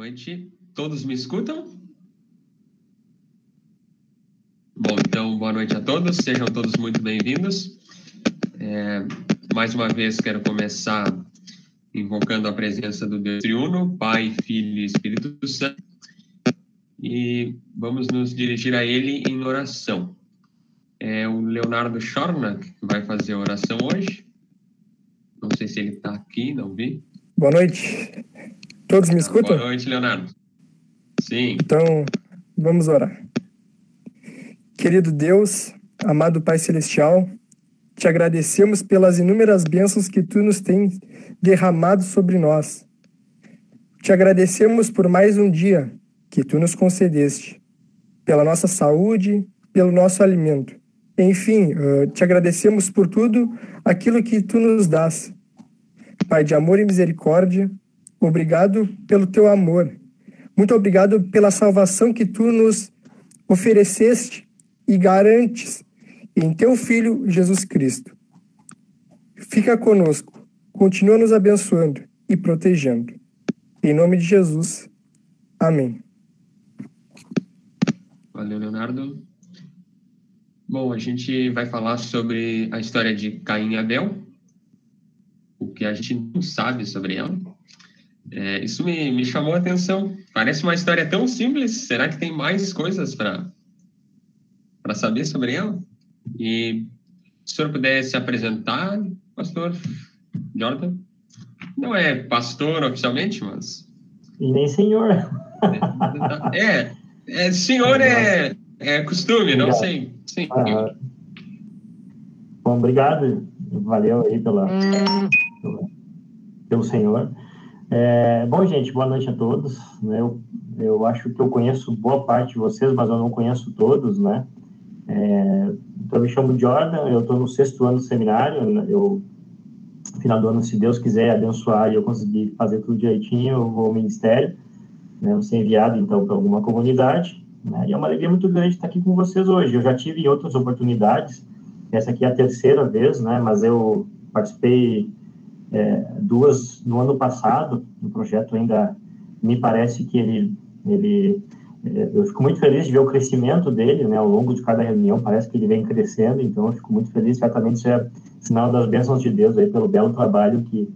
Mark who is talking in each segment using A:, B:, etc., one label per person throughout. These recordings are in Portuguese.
A: noite. Todos me escutam? Bom, então, boa noite a todos. Sejam todos muito bem-vindos. É, mais uma vez, quero começar invocando a presença do Deus Triuno, Pai, Filho e Espírito Santo. E vamos nos dirigir a Ele em oração. É o Leonardo Schornak que vai fazer a oração hoje. Não sei se ele está aqui, não vi.
B: Boa noite. Todos me escutam?
A: Boa noite, Leonardo. Sim.
B: Então, vamos orar. Querido Deus, amado Pai Celestial, te agradecemos pelas inúmeras bênçãos que tu nos tens derramado sobre nós. Te agradecemos por mais um dia que tu nos concedeste, pela nossa saúde, pelo nosso alimento. Enfim, te agradecemos por tudo aquilo que tu nos dás. Pai de amor e misericórdia, Obrigado pelo teu amor. Muito obrigado pela salvação que tu nos ofereceste e garantes em teu Filho Jesus Cristo. Fica conosco, continua nos abençoando e protegendo. Em nome de Jesus. Amém.
A: Valeu, Leonardo. Bom, a gente vai falar sobre a história de Caim e Abel, o que a gente não sabe sobre ela. É, isso me, me chamou a atenção. Parece uma história tão simples. Será que tem mais coisas para saber sobre ela? E se o senhor pudesse apresentar, pastor Jordan? Não é pastor oficialmente, mas.
C: E nem senhor.
A: É, é senhor é, é costume, não sei. Sim. Ah,
C: bom, obrigado. Valeu aí pela, hum. pelo, pelo senhor. É, bom, gente, boa noite a todos. Né? Eu, eu acho que eu conheço boa parte de vocês, mas eu não conheço todos, né? É, então, eu me chamo Jordan, eu estou no sexto ano do seminário. Né? Eu, final do ano, se Deus quiser abençoar e eu conseguir fazer tudo direitinho, eu vou ao ministério. Né? Vou ser enviado, então, para alguma comunidade. Né? E é uma alegria muito grande estar aqui com vocês hoje. Eu já tive outras oportunidades, essa aqui é a terceira vez, né? Mas eu participei é, duas no ano passado, o projeto ainda me parece que ele, ele é, eu fico muito feliz de ver o crescimento dele, né, ao longo de cada reunião, parece que ele vem crescendo, então eu fico muito feliz, certamente isso é sinal das bênçãos de Deus aí, pelo belo trabalho que,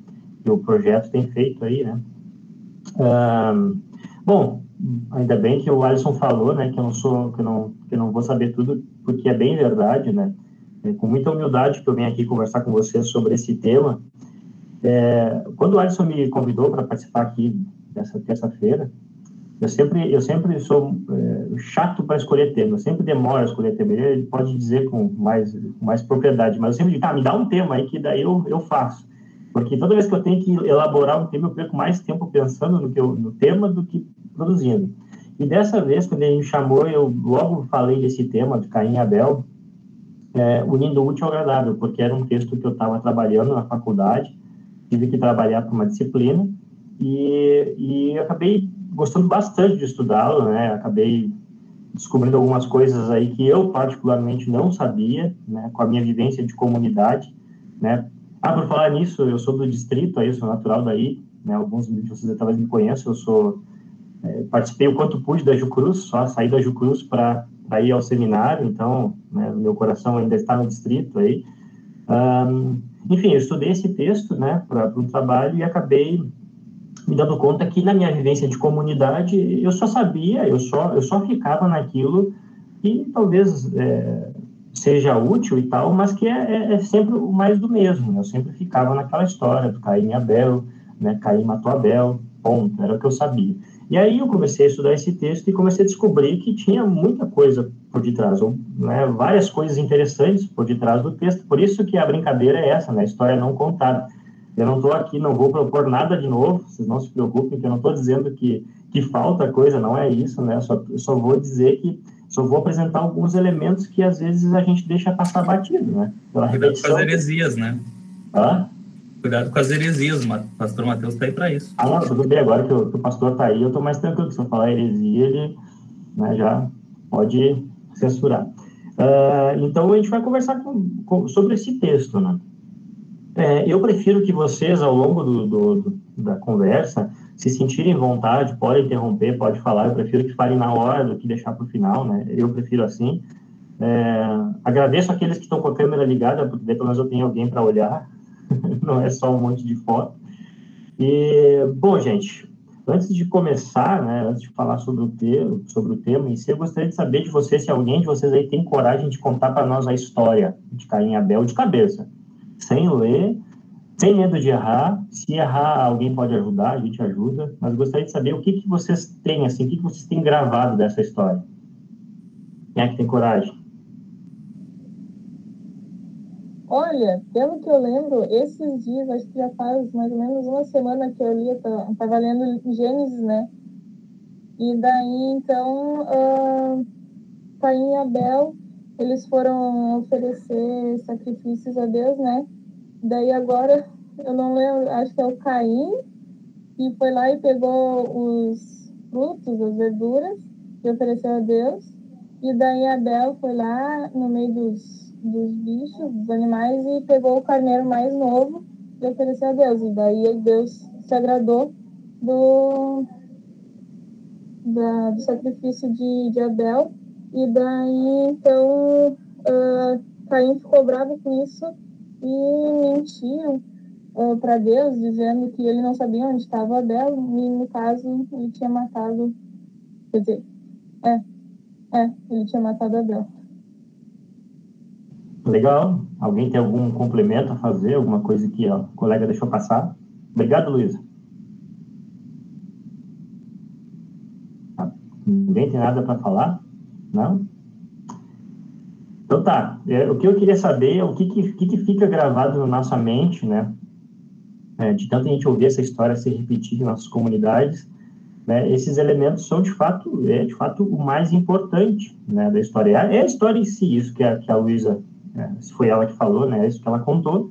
C: que o projeto tem feito aí, né. bom, ainda bem que o Alisson falou, né, que eu não sou, que não, que não vou saber tudo, porque é bem verdade, né, é com muita humildade que eu venho aqui conversar com vocês sobre esse tema, é, quando o Alisson me convidou para participar aqui dessa terça-feira, eu sempre, eu sempre sou é, chato para escolher tema, eu sempre demoro a escolher tema. Ele pode dizer com mais, com mais propriedade, mas eu sempre digo, tá, me dá um tema aí que daí eu, eu faço. Porque toda vez que eu tenho que elaborar um tema, eu perco mais tempo pensando no, que eu, no tema do que produzindo. E dessa vez, quando ele me chamou, eu logo falei desse tema, de Caim e Abel, é, unindo o útil ao agradável, porque era um texto que eu estava trabalhando na faculdade, tive que trabalhar para uma disciplina e, e acabei gostando bastante de estudá-lo, né? Acabei descobrindo algumas coisas aí que eu particularmente não sabia, né? Com a minha vivência de comunidade, né? Ah, por falar nisso, eu sou do distrito, aí sou natural daí, né? Alguns de vocês talvez me conheçam, eu sou é, participei o quanto pude da Jucruz, só saí da Jucruz para ir ao seminário, então, né, meu coração ainda está no distrito aí. Um, enfim, eu estudei esse texto né, para um trabalho e acabei me dando conta que na minha vivência de comunidade eu só sabia, eu só, eu só ficava naquilo que talvez é, seja útil e tal, mas que é, é, é, sempre o mais do mesmo. Né? Eu sempre ficava naquela história do Caim e Abel, né? Caim matou Abel, ponto, era o que eu sabia. E aí eu comecei a estudar esse texto e comecei a descobrir que tinha muita coisa por detrás, ou, né, várias coisas interessantes por detrás do texto. Por isso que a brincadeira é essa, né, a história não contada. Eu não estou aqui, não vou propor nada de novo, vocês não se preocupem, que eu não estou dizendo que, que falta coisa, não é isso, né? Eu só, eu só vou dizer que só vou apresentar alguns elementos que às vezes a gente deixa passar batido, né?
D: Pela Cuidado com as heresias, né?
C: Hã?
D: Cuidado com as heresias, o pastor Mateus está aí para isso.
C: Ah, não, tudo bem, agora que o, que o pastor está aí, eu estou mais tranquilo, se eu falar heresia, ele né, já pode censurar. Uh, então, a gente vai conversar com, com, sobre esse texto, né? É, eu prefiro que vocês, ao longo do, do, da conversa, se sentirem vontade, podem interromper, pode falar. Eu prefiro que falem na hora do que deixar para o final, né? Eu prefiro assim. É, agradeço aqueles que estão com a câmera ligada, porque pelo menos eu tenho alguém para olhar, não é só um monte de foto. E, bom, gente, antes de começar, né, antes de falar sobre o, tema, sobre o tema em si, eu gostaria de saber de vocês se alguém de vocês aí tem coragem de contar para nós a história de Caim Abel de cabeça, sem ler, sem medo de errar. Se errar, alguém pode ajudar, a gente ajuda, mas gostaria de saber o que, que vocês têm, assim, o que, que vocês têm gravado dessa história. Quem é que tem coragem?
E: Olha, pelo que eu lembro, esses dias, acho que já faz mais ou menos uma semana que eu li, estava lendo Gênesis, né? E daí, então, uh, Caim e Abel, eles foram oferecer sacrifícios a Deus, né? Daí agora, eu não lembro, acho que é o Caim, que foi lá e pegou os frutos, as verduras, e ofereceu a Deus. E daí Abel foi lá no meio dos dos bichos, dos animais, e pegou o carneiro mais novo e ofereceu a Deus. E daí Deus se agradou do, da, do sacrifício de, de Abel. E daí, então, uh, Caim ficou bravo com isso e mentiu uh, para Deus, dizendo que ele não sabia onde estava Abel, e no caso, ele tinha matado. Quer dizer, é, é, ele tinha matado Abel.
C: Legal. Alguém tem algum complemento a fazer? Alguma coisa que a colega deixou passar? Obrigado, Luísa. Tá. Ninguém tem nada para falar? Não? Então tá. É, o que eu queria saber é o que, que, que, fica gravado na nossa mente, né? É, de tanto a gente ouvir essa história se repetir em nossas comunidades, né? Esses elementos são de fato, é de fato o mais importante, né, da história. É a história em si, isso que a, que a Luísa é, se foi ela que falou, né, é isso que ela contou,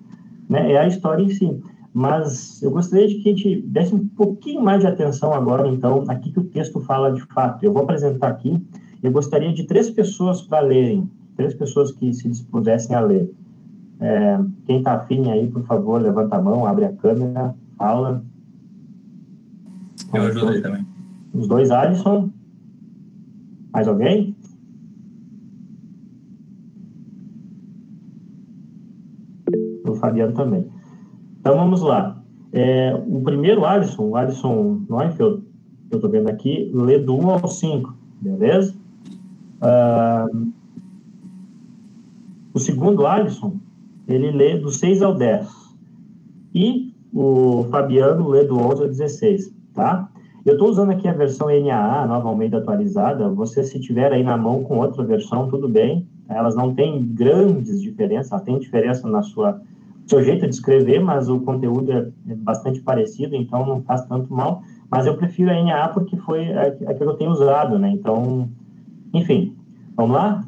C: né, é a história em si. Mas eu gostaria de que a gente desse um pouquinho mais de atenção agora, então, aqui que o texto fala de fato. Eu vou apresentar aqui, eu gostaria de três pessoas para lerem, três pessoas que se dispusessem a ler. É, quem está afim aí, por favor, levanta a mão, abre a câmera, fala.
D: Eu ajudei também.
C: Os dois Alisson. Mais alguém? Fabiano também. Então vamos lá. É, o primeiro Alisson, o Alisson Neufeld, que eu estou vendo aqui, lê do 1 ao 5, beleza? Ah, o segundo Alisson, ele lê do 6 ao 10. E o Fabiano lê do 11 ao 16, tá? Eu estou usando aqui a versão NAA, Nova Almeida atualizada. Você, se tiver aí na mão com outra versão, tudo bem. Elas não têm grandes diferenças, têm diferença na sua seu jeito de escrever, mas o conteúdo é, é, bastante parecido, então não faz tanto mal. Mas eu prefiro a NA porque foi a, que eu tenho usado, né? Então, enfim, vamos lá?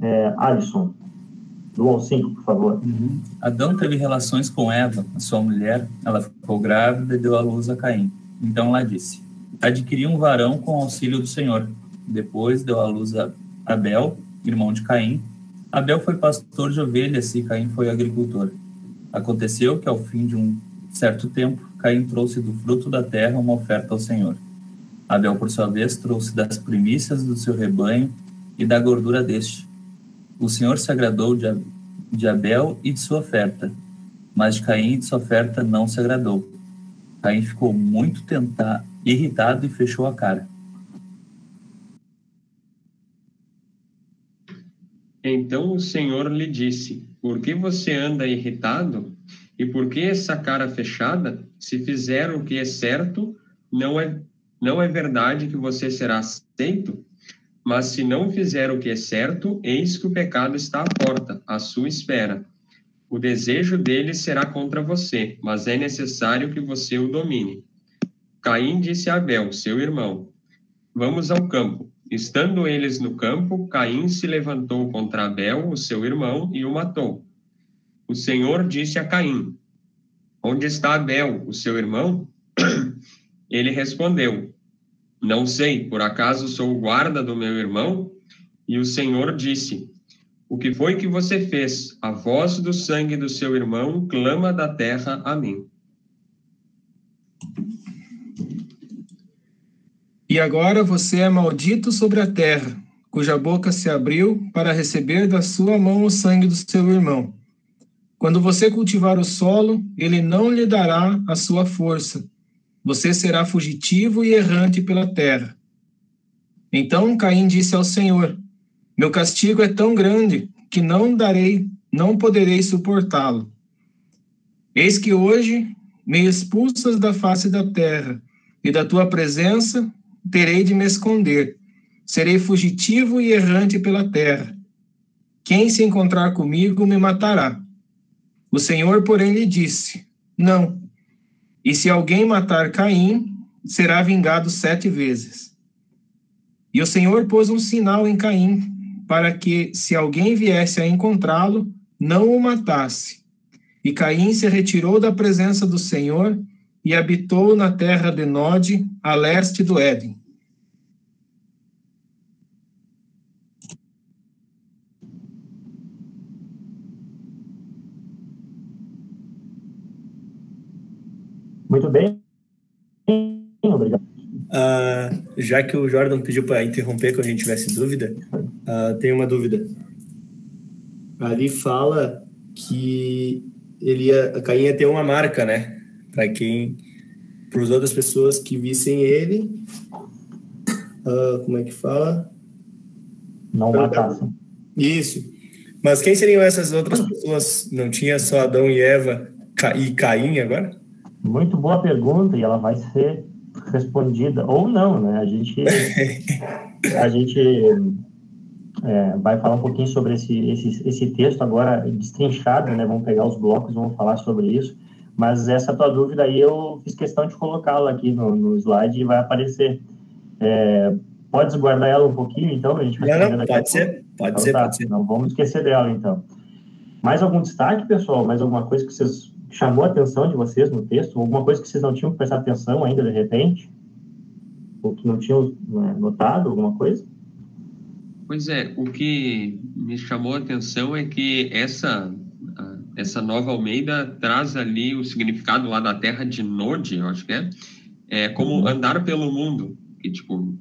C: É, Alisson, do ao 5, por favor.
D: Uhum. Adão teve relações com Eva, sua mulher, ela ficou grávida e deu à luz a Caim. Então ela disse: Adquiri um varão com auxílio do Senhor. Depois deu à luz a Abel, irmão de Caim. Abel foi pastor de ovelhas e Caim foi agricultor. Aconteceu que, ao fim de um certo tempo, Caim trouxe do fruto da terra uma oferta ao Senhor. Abel, por sua vez, trouxe das primícias do seu rebanho e da gordura deste. O Senhor se agradou de Abel e de sua oferta, mas de Caim e de sua oferta não se agradou. Caim ficou muito tentado, irritado e fechou a cara.
A: Então o Senhor lhe disse: Por que você anda irritado? E por que essa cara fechada? Se fizer o que é certo, não é não é verdade que você será aceito? Mas se não fizer o que é certo, eis que o pecado está à porta, à sua espera. O desejo dele será contra você, mas é necessário que você o domine. Caim disse a Abel, seu irmão: Vamos ao campo. Estando eles no campo, Caim se levantou contra Abel, o seu irmão, e o matou. O Senhor disse a Caim: Onde está Abel, o seu irmão? Ele respondeu: Não sei, por acaso sou o guarda do meu irmão? E o Senhor disse: O que foi que você fez? A voz do sangue do seu irmão clama da terra a mim.
F: E agora você é maldito sobre a terra, cuja boca se abriu para receber da sua mão o sangue do seu irmão. Quando você cultivar o solo, ele não lhe dará a sua força. Você será fugitivo e errante pela terra. Então Caim disse ao Senhor: Meu castigo é tão grande que não darei, não poderei suportá-lo. Eis que hoje me expulsas da face da terra, e da tua presença terei de me esconder. Serei fugitivo e errante pela terra. Quem se encontrar comigo me matará. O Senhor, porém, lhe disse: Não. E se alguém matar Caim, será vingado sete vezes. E o Senhor pôs um sinal em Caim, para que, se alguém viesse a encontrá-lo, não o matasse. E Caim se retirou da presença do Senhor e habitou na terra de Nod, a leste do Éden.
C: Muito bem. Obrigado.
G: Uh, já que o Jordan pediu para interromper quando a gente tivesse dúvida, uh, tem uma dúvida. Ali fala que ele ia, Caim ia ter uma marca, né? Para quem, para as outras pessoas que vissem ele, uh, como é que fala?
C: Não matassem.
G: Isso. Mas quem seriam essas outras pessoas? Não tinha só Adão e Eva e Caim agora?
C: Muito boa pergunta e ela vai ser respondida ou não, né? A gente a gente é, vai falar um pouquinho sobre esse, esse, esse texto agora destrinchado, né? Vamos pegar os blocos, vamos falar sobre isso. Mas essa tua dúvida aí eu fiz questão de colocá-la aqui no, no slide e vai aparecer. É, pode guardar ela um pouquinho, então? A gente
G: vai não, não, pode ser, pode então, ser, tá, pode ser.
C: Não vamos esquecer dela, então. Mais algum destaque, pessoal? Mais alguma coisa que vocês chamou a atenção de vocês no texto? Alguma coisa que vocês não tinham prestado atenção ainda de repente? Ou que não tinham né, notado alguma coisa?
A: Pois é, o que me chamou a atenção é que essa essa nova Almeida traz ali o significado lá da terra de Nod, eu acho que é, é como uhum. andar pelo mundo, que tipo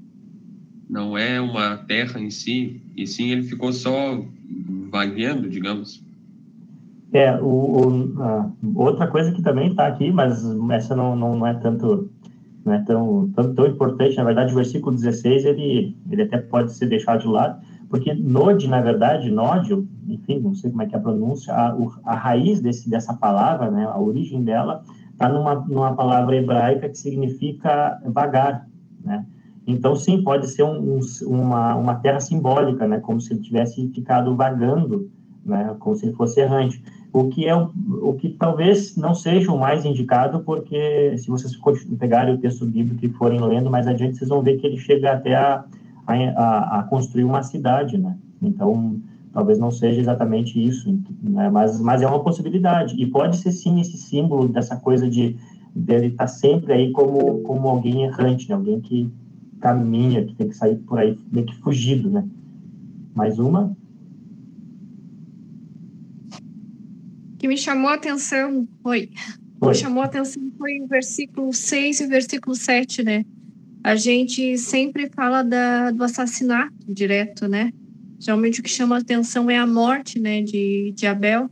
A: não é uma terra em si, e sim ele ficou só vagueando, digamos.
C: É, o, o outra coisa que também está aqui, mas essa não, não, não, é tanto não é tão, tão, tão importante, na verdade o versículo 16 ele, ele até pode ser deixado de lado, porque nod, na verdade, nódio, enfim, não sei como é que é a pronúncia, a, a raiz desse, dessa palavra, né, a origem dela, está numa, numa palavra hebraica que significa vagar, né? Então, sim, pode ser um, um, uma, uma terra simbólica, né? Como se ele tivesse ficado vagando, né? Como se ele fosse errante o que é o que talvez não seja o mais indicado, porque se vocês pegarem o texto bíblico e forem lendo mais adiante, vocês vão ver que ele chega até a, a, a construir uma cidade, né? Então, talvez não seja exatamente isso, né? mas, mas é uma possibilidade. E pode ser sim esse símbolo dessa coisa de dele estar tá sempre aí como, como alguém errante, né? alguém que caminha, que tem que sair por aí meio que fugido, né? Mais uma?
H: que me chamou a atenção foi, me chamou a atenção foi o versículo 6 e o versículo 7, né? A gente sempre fala da, do assassinato direto, né? Geralmente o que chama a atenção é a morte, né, de, de Abel.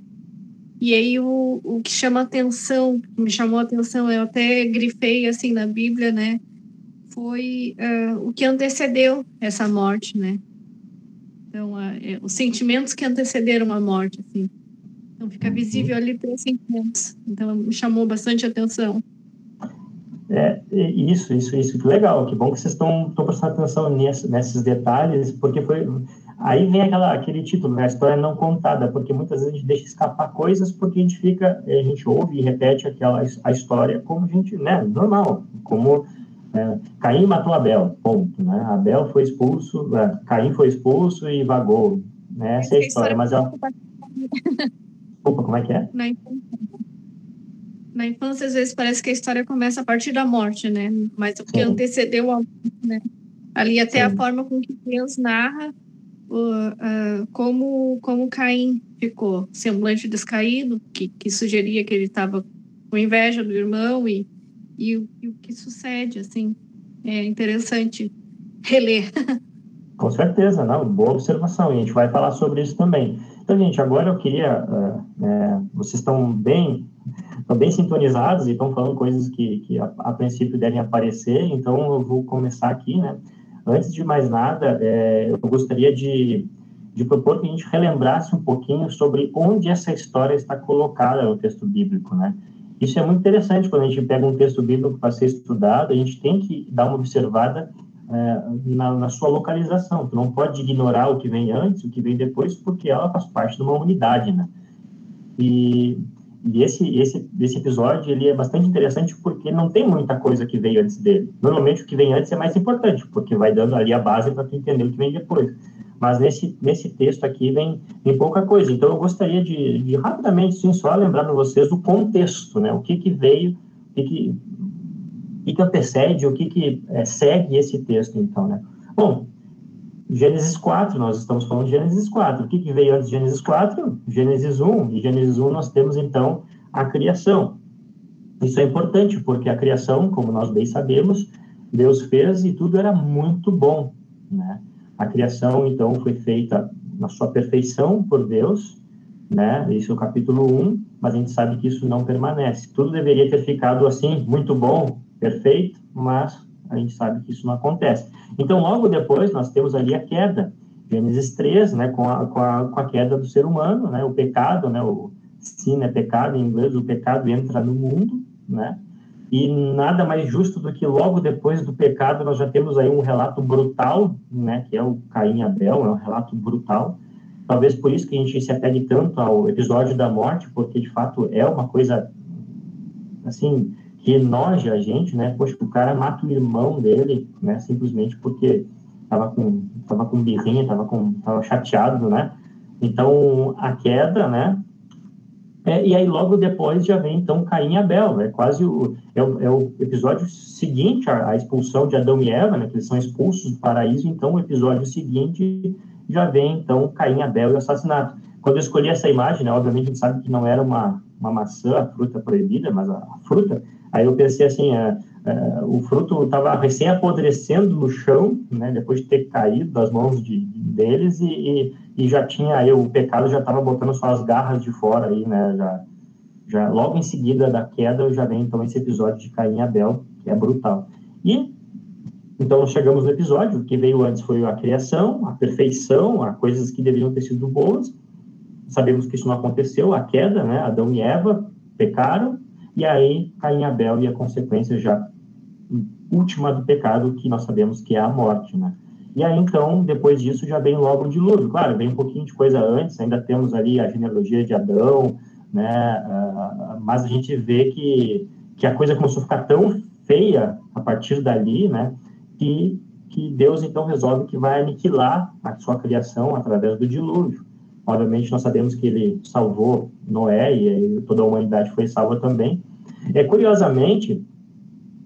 H: E aí o, o que chama a atenção, me chamou a atenção, eu até grifei assim na Bíblia, né? Foi uh, o que antecedeu essa morte, né? Então, uh, os sentimentos que antecederam a morte, assim. Então fica visível ali três sentimentos. Então me chamou bastante atenção.
C: É, isso, isso, isso, que legal, que bom que vocês estão prestando atenção nesse, nesses detalhes, porque foi, aí vem aquela, aquele título, né, a história não contada, porque muitas vezes a gente deixa escapar coisas porque a gente fica, a gente ouve e repete aquela, a história como a gente, né, normal, como é, Caim matou Abel, ponto, né, Abel foi expulso, é, Caim foi expulso e vagou, né, essa é a história, mas ela... Opa, como é que é?
H: Na infância. Na infância, às vezes, parece que a história começa a partir da morte, né? Mas o que antecedeu a morte, né? Ali até Sim. a forma com que Deus narra uh, uh, como, como Caim ficou, semblante descaído, que, que sugeria que ele estava com inveja do irmão e, e, e o que sucede, assim. é interessante reler.
C: Com certeza, não, boa observação. E a gente vai falar sobre isso também. Então, gente, agora eu queria. Uh, é, vocês estão bem, estão bem sintonizados e estão falando coisas que, que a, a, princípio devem aparecer, então eu vou começar aqui, né? Antes de mais nada, é, eu gostaria de, de propor que a gente relembrasse um pouquinho sobre onde essa história está colocada no texto bíblico, né? Isso é muito interessante quando a gente pega um texto bíblico para ser estudado, a gente tem que dar uma observada é, na, na, sua localização. Tu não pode ignorar o que vem antes, o que vem depois, porque ela faz parte de uma unidade, né? E, e esse, esse, esse episódio, ele é bastante interessante porque não tem muita coisa que veio antes dele. Normalmente, o que vem antes é mais importante, porque vai dando ali a base para tu entender o que vem depois. Mas nesse, nesse texto aqui vem, vem pouca coisa. Então, eu gostaria de, de rapidamente, sim, só lembrar para vocês o contexto, né? O que que veio, o que que que, que antecede, o que, que é, segue esse texto, então, né? Bom, Gênesis 4, nós estamos falando de Gênesis 4. O que, que veio antes de Gênesis 4? Gênesis 1. E Gênesis 1 nós temos, então, a criação. Isso é importante, porque a criação, como nós bem sabemos, Deus fez e tudo era muito bom, né? A criação, então, foi feita na sua perfeição por Deus, né? Isso é o capítulo 1, mas a gente sabe que isso não permanece. Tudo deveria ter ficado assim, muito bom, perfeito, mas a gente sabe que isso não acontece. Então, logo depois, nós temos ali a queda, Gênesis 3, né, com a, com a, com a queda do ser humano, né, o pecado, né, o sin é pecado, em inglês, o pecado entra no mundo, né, e nada mais justo do que logo depois do pecado nós já temos aí um relato brutal, né, que é o Caim Abel, é um relato brutal, talvez por isso que a gente se apegue tanto ao episódio da morte, porque de fato é uma coisa, assim, que enoja a gente, né? Poxa, o cara mata o irmão dele, né? Simplesmente porque tava com, tava com birrinha, tava, com, tava chateado, né? Então, a queda, né? É, e aí, logo depois, já vem, então, Caim e Abel, né? Quase o, é, o, é o episódio seguinte à, expulsão de Adão e Eva, né? Que eles são expulsos do paraíso. Então, o episódio seguinte já vem, então, Caim Abel e o assassinato. Quando eu escolhi essa imagem, né? Obviamente, a gente sabe que não era uma, uma maçã, a fruta proibida, mas a, a fruta Aí eu pensei assim, é, é, o fruto estava recém apodrecendo no chão, né, depois de ter caído das mãos de, deles e, e, e, já tinha aí o pecado já estava botando suas garras de fora aí, né, já, já logo em seguida da queda já vem então esse episódio de Caim e Abel que é brutal. E então chegamos no episódio que veio antes foi a criação, a perfeição, as coisas que deveriam ter sido boas. Sabemos que isso não aconteceu, a queda, né, Adão e Eva pecaram e aí, Caim e Abel e a consequência já última do pecado, que nós sabemos que é a morte, né? E aí, então, depois disso, já vem logo o dilúvio. Claro, vem um pouquinho de coisa antes, ainda temos ali a genealogia de Adão, né? Uh, mas a gente vê que, que a coisa começou a ficar tão feia a partir dali, né? Que, que Deus, então, resolve que vai aniquilar a sua criação através do dilúvio. Obviamente, nós sabemos que ele salvou Noé e toda a humanidade foi salva também, é, curiosamente,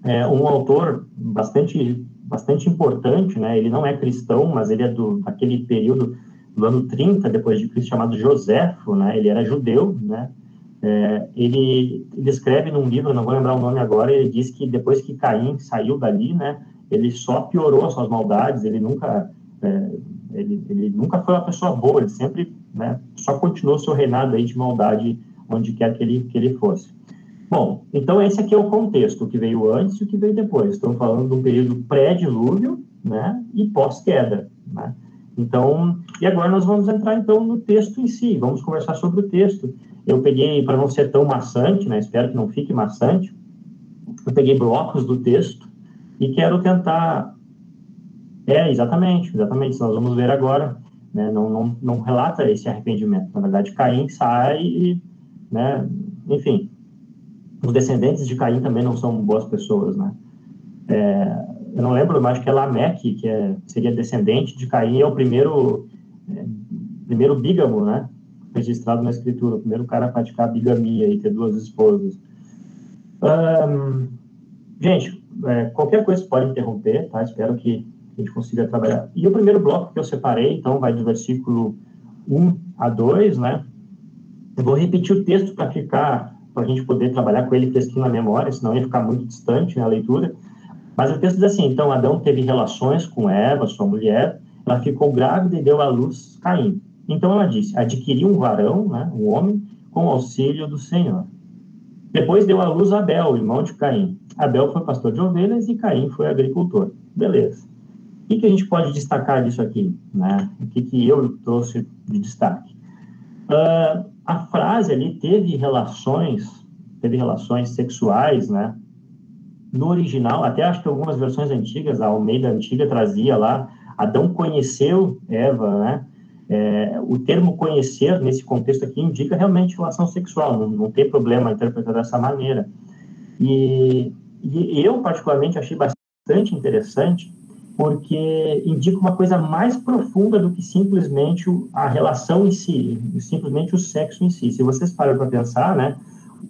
C: é, um autor bastante, bastante importante, né? ele não é cristão, mas ele é do, daquele período do ano 30 depois de Cristo, chamado Joséfo, né? ele era judeu, né? É, ele, ele escreve num livro, não vou lembrar o nome agora, ele diz que depois que Caim saiu dali, né, ele só piorou as suas maldades, ele nunca, é, ele, ele nunca foi uma pessoa boa, ele sempre né, só continuou seu reinado aí de maldade onde quer que ele, que ele fosse. Bom, então esse aqui é o contexto, o que veio antes e o que veio depois. Estamos falando de um período pré-dilúvio, né, e pós-queda, né? Então, e agora nós vamos entrar então no texto em si, vamos conversar sobre o texto. Eu peguei, para não ser tão maçante, né, espero que não fique maçante, eu peguei blocos do texto e quero tentar... É, exatamente, exatamente, nós vamos ver agora, né, não, não, não relata esse arrependimento. Na verdade, Caim sai e, né, enfim, os descendentes de Caim também não são boas pessoas, né? É, eu não lembro, mas acho que é Lameque, que é, seria descendente de Caim, é o primeiro, é, primeiro bígamo, né? Registrado na escritura, o primeiro cara a praticar bigamia e ter duas esposas. Gente, é, qualquer coisa pode interromper, tá? Espero que a gente consiga trabalhar. E o primeiro bloco que eu separei, então, vai do versículo 1 a 2, né? Eu vou repetir o texto para ficar para a gente poder trabalhar com ele fresquinho na memória, senão ia ficar muito distante né, leitura. Mas o texto diz assim: então Adão teve relações com Eva, sua mulher, ela ficou grávida e deu à luz Caim. Então ela disse: adquiriu um varão, né, um homem, com auxílio do Senhor. Depois deu à luz Abel, irmão de Caim. Abel foi pastor de ovelhas e Caim foi agricultor. Beleza. O que, que a gente pode destacar disso aqui? Né? O que, que eu trouxe de destaque? Uh, a frase ali teve relações, teve relações sexuais, né? No original, até acho que algumas versões antigas, a Almeida antiga trazia lá, Adão conheceu Eva, né? É, o termo conhecer, nesse contexto aqui, indica realmente relação sexual, não, não tem problema interpretar dessa maneira. E, e eu, particularmente, achei bastante interessante, porque indica uma coisa mais profunda do que simplesmente a relação em si, simplesmente o sexo em si. Se vocês param para pensar, né,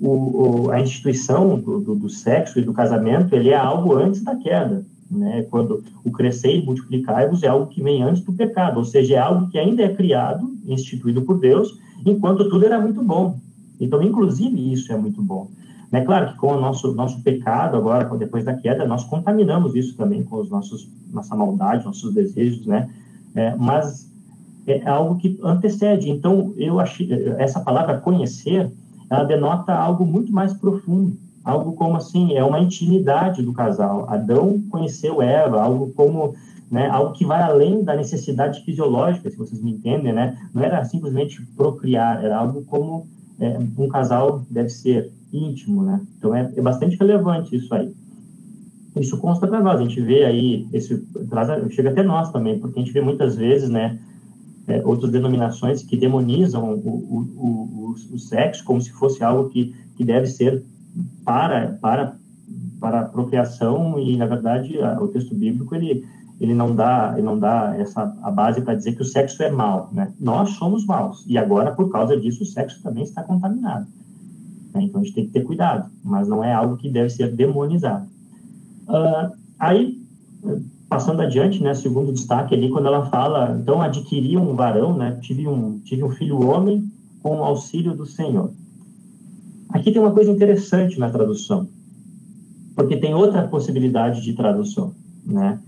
C: o, o, a instituição do, do, do, sexo e do casamento, ele é algo antes da queda, né? Quando o crescer e multiplicar-vos é algo que vem antes do pecado, ou seja, é algo que ainda é criado, instituído por Deus, enquanto tudo era muito bom. Então, inclusive, isso é muito bom. É claro que com o nosso, nosso pecado agora, depois da queda, nós contaminamos isso também com os nossos, nossa maldade, nossos desejos, né? É, mas é algo que antecede. Então, eu achei, essa palavra conhecer, ela denota algo muito mais profundo, algo como assim, é uma intimidade do casal. Adão conheceu Eva, algo como, né, algo que vai além da necessidade fisiológica, se vocês me entendem, né? Não era simplesmente procriar, era algo como é, um casal deve ser íntimo, né? Então é, é bastante relevante isso aí. Isso consta para nós, a gente vê aí, esse, chega até nós também, porque a gente vê muitas vezes, né, é, outras denominações que demonizam o, o, o, o, sexo como se fosse algo que, que deve ser para, para, para a procriação e, na verdade, a, o texto bíblico, ele, ele não dá, ele não dá essa a base para dizer que o sexo é mal, né? Nós somos maus, e agora, por causa disso, o sexo também está contaminado. Né? Então, a gente tem que ter cuidado, mas não é algo que deve ser demonizado. Uh, aí, passando adiante, né, segundo destaque ali, quando ela fala, então adquiri um varão, né, tive um, tive um filho homem com o auxílio do Senhor. Aqui tem uma coisa interessante na tradução, porque tem outra possibilidade de tradução, né?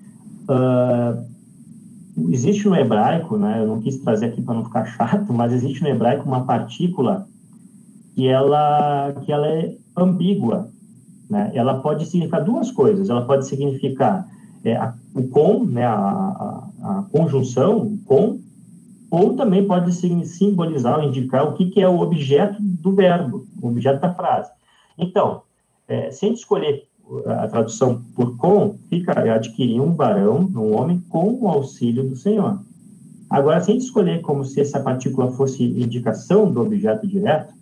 C: Uh, existe no hebraico, né? Eu não quis trazer aqui para não ficar chato, mas existe no hebraico uma partícula que ela que ela é ambígua, né? Ela pode significar duas coisas. Ela pode significar é, a, o com, né, a, a, a, conjunção, com, ou também pode simbolizar ou indicar o que, que é o objeto do verbo, o objeto da frase. Então, é, escolher a tradução por com, fica adquirir um varão, um homem, com o auxílio do Senhor. Agora, se a gente escolher como se essa partícula fosse indicação do objeto direto,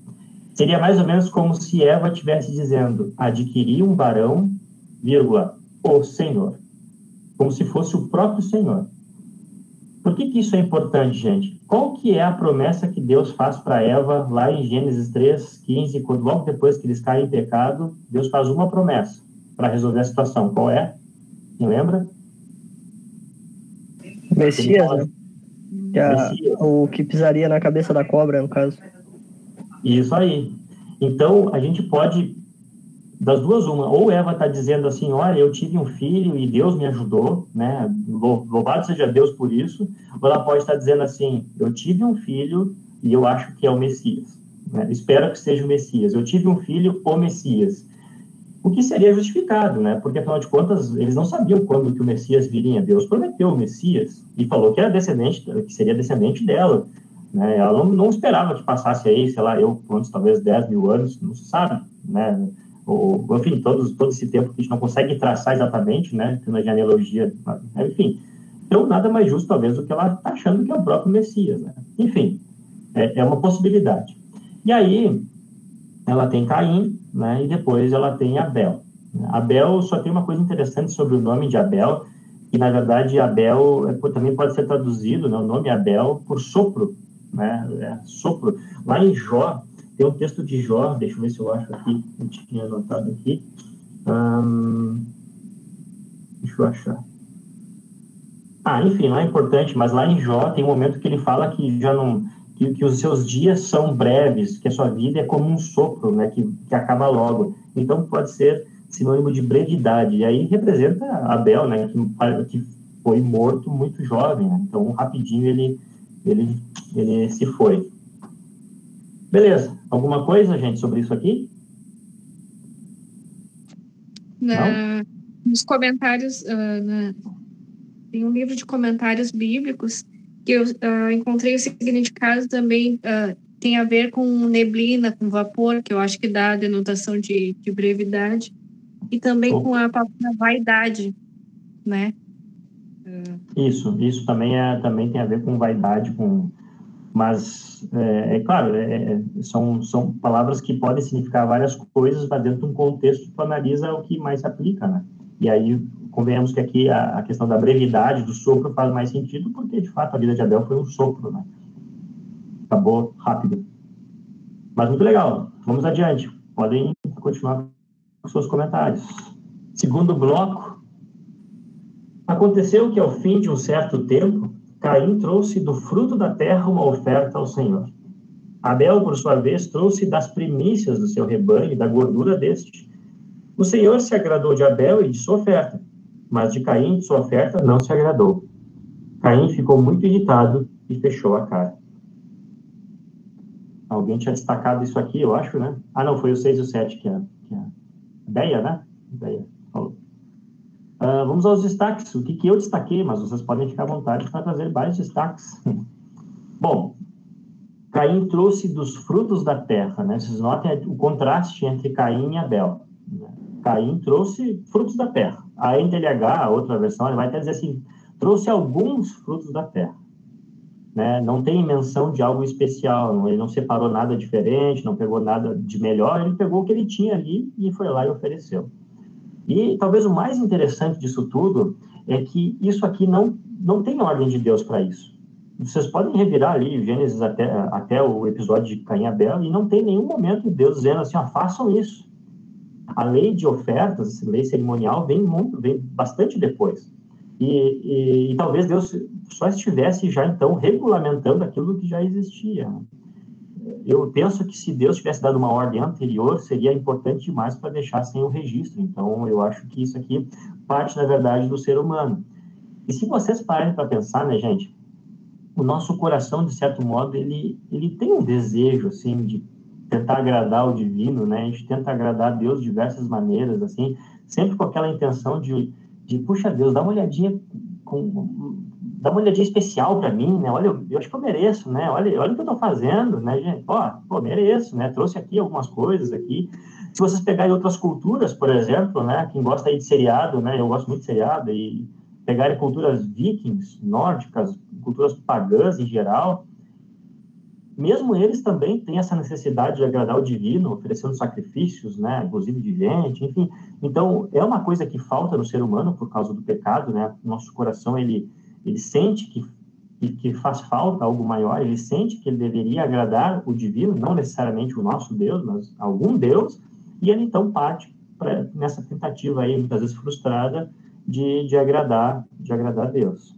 C: seria mais ou menos como se Eva estivesse dizendo adquirir um varão, vírgula, o Senhor como se fosse o próprio Senhor. Por que, que isso é importante, gente? Qual que é a promessa que Deus faz para Eva lá em Gênesis 3, 15, quando logo depois que eles caem em pecado, Deus faz uma promessa para resolver a situação. Qual é? Quem lembra?
B: Messias, né? O que pisaria na cabeça da cobra, no caso.
C: Isso aí. Então, a gente pode das duas uma, ou Eva está dizendo assim, olha, eu tive um filho e Deus me ajudou, né? Louvado seja Deus por isso. Ou ela pode estar dizendo assim, eu tive um filho e eu acho que é o Messias. Né? Espero que seja o Messias. Eu tive um filho, o Messias. O que seria justificado, né? Porque afinal de contas eles não sabiam quando que o Messias viria. Deus prometeu o Messias e falou que era descendente, que seria descendente dela. Né? Ela não, não esperava que passasse aí, sei lá, eu, quantos, talvez 10 mil anos, não se sabe, né? ou, enfim, todos, todo esse tempo que a gente não consegue traçar exatamente, né, na genealogia, enfim. Então, nada mais justo, talvez, do que ela está achando que é o próprio Messias, né? Enfim, é, é uma possibilidade. E aí, ela tem Caim, né, e depois ela tem Abel. Abel só tem uma coisa interessante sobre o nome de Abel, que na verdade Abel é, também pode ser traduzido, né, o nome Abel, por sopro, né, é, sopro. Lá em Jó, tem um texto de Jó, deixa eu ver se eu acho aqui, eu tinha anotado aqui. deixa eu achar. Ah, enfim, não é importante, mas lá em Jó tem um momento que ele fala que já não. Que, que os seus dias são breves, que a sua vida é como um sopro, né, que, que acaba logo. Então pode ser sinônimo de brevidade. E aí representa Abel, né, que, que foi morto muito jovem. Né? Então, rapidinho ele, ele, ele se foi. Beleza. Alguma coisa, gente, sobre isso aqui?
H: Na, nos comentários, uh, na, tem um livro de comentários bíblicos que eu uh, encontrei o significado também uh, tem a ver com neblina, com vapor, que eu acho que dá a denotação de, de brevidade, e também oh. com a palavra vaidade, né?
C: Isso, isso também, é, também tem a ver com vaidade, com, mas é, é claro, é, é, são, são palavras que podem significar várias coisas, mas dentro de um contexto tu analisa o que mais se aplica, né? E aí, convenhamos que aqui a, a, questão da brevidade do sopro faz mais sentido, porque de fato a vida de Abel foi um sopro, né? Acabou rápido. Mas muito legal. Vamos adiante. Podem continuar com seus comentários. Segundo bloco. Aconteceu que ao fim de um certo tempo, Caim trouxe do fruto da terra uma oferta ao Senhor. Abel, por sua vez, trouxe das primícias do seu rebanho e da gordura deste. O Senhor se agradou de Abel e de sua oferta, mas de Caim de sua oferta não se agradou. Caim ficou muito irritado e fechou a cara. Alguém tinha destacado isso aqui, eu acho, né? Ah, não, foi o 6 e o 7 que é, que é né? Deia falou. Uh, vamos aos destaques. O que, que eu destaquei, mas vocês podem ficar à vontade para trazer vários destaques. Bom, Caim trouxe dos frutos da terra, né? Vocês notem o contraste entre Caim e Abel. Né? Caim trouxe frutos da terra. A NTLH, a outra versão, ele vai até dizer assim, trouxe alguns frutos da terra. Né? Não tem menção de algo especial, ele não separou nada diferente, não pegou nada de melhor, ele pegou o que ele tinha ali e foi lá e ofereceu. E talvez o mais interessante disso tudo é que isso aqui não, não tem ordem de Deus para isso. Vocês podem revirar ali Gênesis até, até o episódio de Caim e Abel e não tem nenhum momento Deus dizendo assim, ó, façam isso. A lei de ofertas, a lei cerimonial, vem, muito, vem bastante depois. E, e, e, talvez Deus só estivesse já então regulamentando aquilo que já existia. Eu penso que se Deus tivesse dado uma ordem anterior, seria importante demais para deixar sem o registro. Então, eu acho que isso aqui parte, na verdade, do ser humano. E se vocês pararem para pensar, né, gente, o nosso coração, de certo modo, ele, ele tem um desejo, assim, de tentar agradar o divino, né? A gente tenta agradar a Deus de diversas maneiras, assim, sempre com aquela intenção de de puxa Deus, dá uma olhadinha com, dá uma olhadinha especial para mim, né? Olha, eu, acho que eu mereço, né? Olha, olha o que eu estou fazendo, né, gente? Ó, pô, mereço, né? Trouxe aqui algumas coisas aqui. Se vocês pegarem outras culturas, por exemplo, né? Quem gosta aí de seriado, né? Eu gosto muito de seriado e pegarem culturas vikings, nórdicas, culturas pagãs em geral, mesmo eles também têm essa necessidade de agradar o divino, oferecendo sacrifícios, né, inclusive de gente, enfim. Então, é uma coisa que falta no ser humano por causa do pecado, né? Nosso coração, ele, ele sente que, que, que faz falta algo maior, ele sente que ele deveria agradar o divino, não necessariamente o nosso Deus, mas algum Deus, e ele então parte pra, nessa tentativa aí, muitas vezes frustrada, de, de agradar de agradar Deus.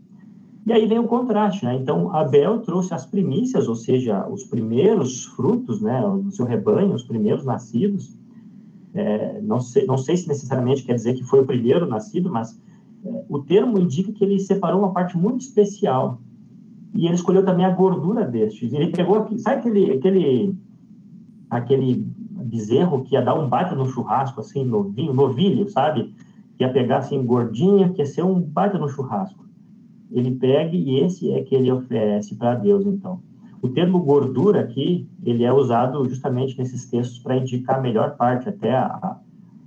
C: E aí vem o contraste, né? Então, Abel trouxe as primícias, ou seja, os primeiros frutos, né, do seu rebanho, os primeiros nascidos. É, não, sei, não sei se necessariamente quer dizer que foi o primeiro nascido, mas o termo indica que ele separou uma parte muito especial. E ele escolheu também a gordura destes. Ele pegou sabe aquele, aquele, aquele bezerro que ia dar um baita no churrasco, assim, novinho, novilho, sabe? Que ia pegar assim, gordinha, que ia ser um baita no churrasco ele pega e esse é que ele oferece para Deus, então. O termo gordura aqui, ele é usado justamente nesses textos para indicar a melhor parte, até a,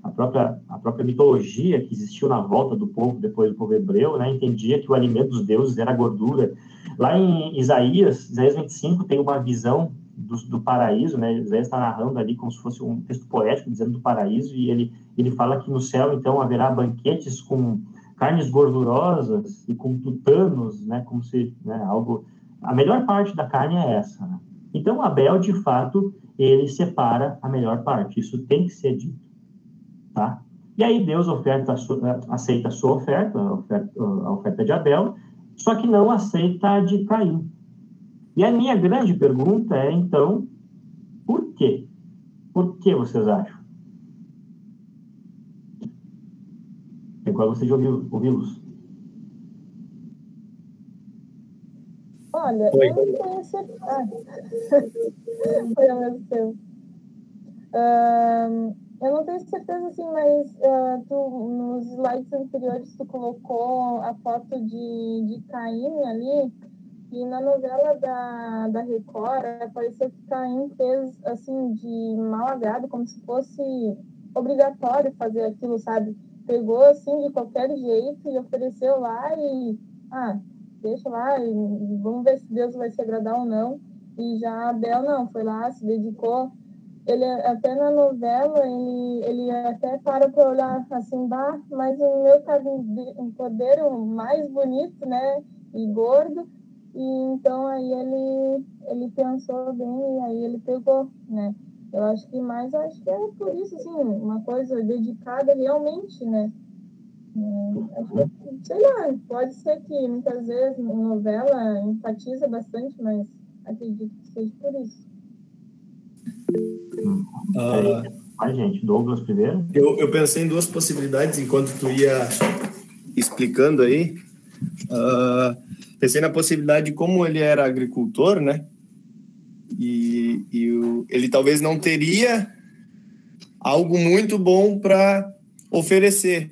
C: a, própria, a própria mitologia que existiu na volta do povo, depois do povo hebreu, né, entendia que o alimento dos deuses era gordura. Lá em Isaías, Isaías 25, tem uma visão do, do paraíso, né, Isaías está narrando ali como se fosse um texto poético, dizendo do paraíso, e ele, ele fala que no céu, então, haverá banquetes com carnes gordurosas e com tutanos, né, como se né, algo. A melhor parte da carne é essa. Né? Então, Abel, de fato, ele separa a melhor parte. Isso tem que ser dito, tá? E aí Deus oferta, aceita a sua oferta, a oferta, a oferta de Abel, só que não aceita a de Caim. E a minha grande pergunta é, então, por quê? Por que vocês acham? Agora gostaria de ouvi-los.
E: Olha, Oi. eu não tenho certeza. Ah. Foi ao mesmo tempo. Uh, eu não tenho certeza, assim, mas uh, tu, nos slides anteriores tu colocou a foto de, de Caim ali, e na novela da, da Record, parecia que Caim fez, assim, de mal agrado, como se fosse obrigatório fazer aquilo, sabe? Pegou, assim, de qualquer jeito e ofereceu lá e... Ah, deixa lá, e vamos ver se Deus vai se agradar ou não. E já Abel não, foi lá, se dedicou. Ele até na novela, ele, ele até para para olhar assim, bah, mas o meu um cordeiro mais bonito, né? E gordo. E então aí ele, ele pensou bem e aí ele pegou, né? Eu acho que mais, acho que é por isso, assim, uma coisa dedicada realmente, né? sei lá, pode ser que muitas vezes novela enfatiza bastante, mas acredito que seja por isso.
C: Uh, Ai, gente, Douglas primeiro.
I: Eu, eu pensei em duas possibilidades enquanto tu ia explicando aí. Uh, pensei na possibilidade de como ele era agricultor, né? E, e o, ele talvez não teria algo muito bom para oferecer.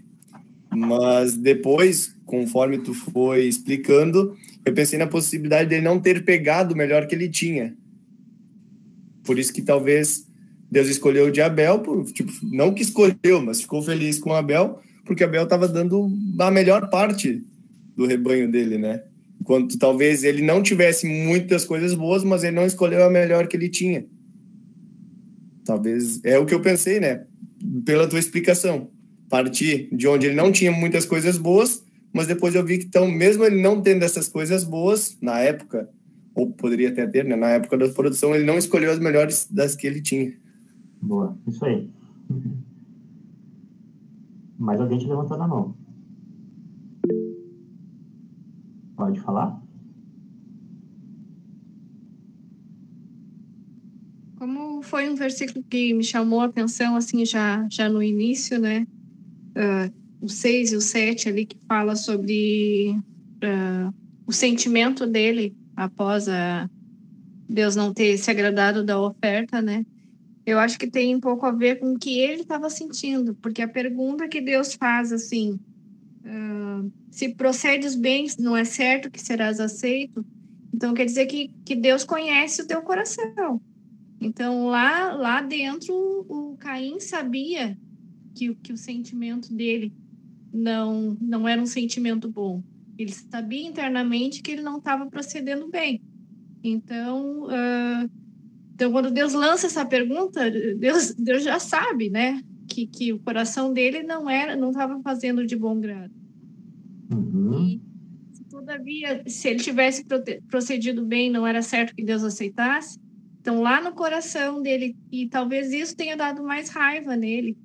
I: Mas depois, conforme tu foi explicando, eu pensei na possibilidade dele não ter pegado o melhor que ele tinha. Por isso que talvez Deus escolheu de Abel, por, tipo, não que escolheu, mas ficou feliz com Abel, porque Abel estava dando a melhor parte do rebanho dele, né? Enquanto talvez ele não tivesse muitas coisas boas, mas ele não escolheu a melhor que ele tinha. Talvez é o que eu pensei, né? Pela tua explicação partir de onde ele não tinha muitas coisas boas, mas depois eu vi que, então, mesmo ele não tendo essas coisas boas, na época, ou poderia até ter, né, na época da produção, ele não escolheu as melhores das que ele tinha.
C: Boa, isso aí. Mais alguém te levantou na mão. Pode falar?
H: Como foi um versículo que me chamou a atenção, assim, já, já no início, né? uh, o 6 e o 7 ali, que fala sobre uh, o sentimento dele após a Deus não ter se agradado da oferta, né? Eu acho que tem um pouco a ver com o que ele estava sentindo, porque a pergunta que Deus faz, assim, uh, se procedes bem, não é certo que serás aceito, então quer dizer que, que Deus conhece o teu coração. Então lá, lá dentro, o Caim sabia que, que o sentimento dele não, não era um sentimento bom. Ele sabia internamente que ele não estava procedendo bem. Então, uh, então, quando Deus lança essa pergunta, Deus, Deus já sabe, né? Que, que o coração dele não era, não estava fazendo de bom grado. Uhum. E, se, todavia, se ele tivesse procedido bem, não era certo que Deus aceitasse. Então, lá no coração dele, e talvez isso tenha dado mais raiva nele,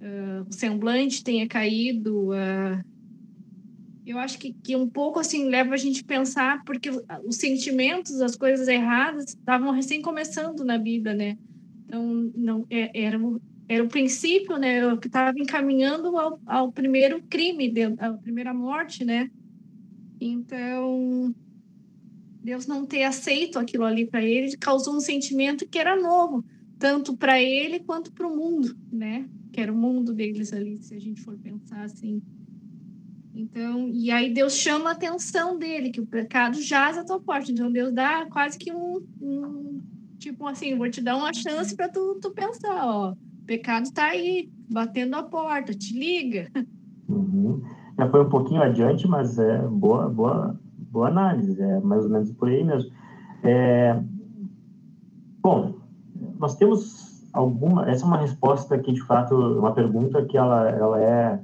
H: uh, o semblante tenha caído. Uh, eu acho que, que um pouco assim leva a gente pensar, porque os sentimentos, as coisas erradas, estavam recém começando na vida, né? Então, não, é, era, era o princípio, né? O que estava encaminhando ao, ao primeiro crime, à primeira morte, né? Então, Deus não ter aceito aquilo ali para ele causou um sentimento que era novo, tanto para ele quanto para o mundo, né? que era o mundo deles ali, se a gente for pensar assim. Então, e aí Deus chama a atenção dele, que o pecado jaz a tua porta. Então, Deus dá quase que um, um tipo assim, vou te dar uma chance para tu, tu pensar, ó, o pecado está aí, batendo a porta, te liga.
C: Uhum. Já foi um pouquinho adiante, mas é boa, boa, boa análise, é mais ou menos por aí mesmo. É, bom, nós temos alguma essa é uma resposta que de fato uma pergunta que ela ela é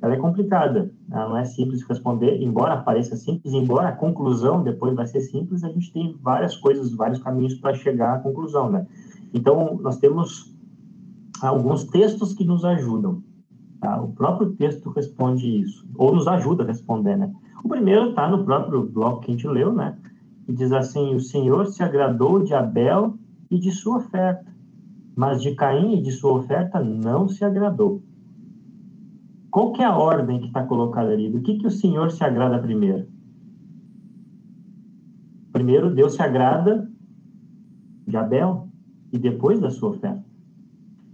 C: ela é complicada não é simples de responder embora pareça simples embora a conclusão depois vai ser simples a gente tem várias coisas vários caminhos para chegar à conclusão né então nós temos alguns textos que nos ajudam tá? o próprio texto responde isso ou nos ajuda a responder né o primeiro está no próprio bloco que a gente leu né que diz assim o Senhor se agradou de Abel e de sua oferta mas de Caim e de sua oferta não se agradou. Qual que é a ordem que está colocada ali? Do que, que o Senhor se agrada primeiro? Primeiro, Deus se agrada de Abel e depois da sua oferta.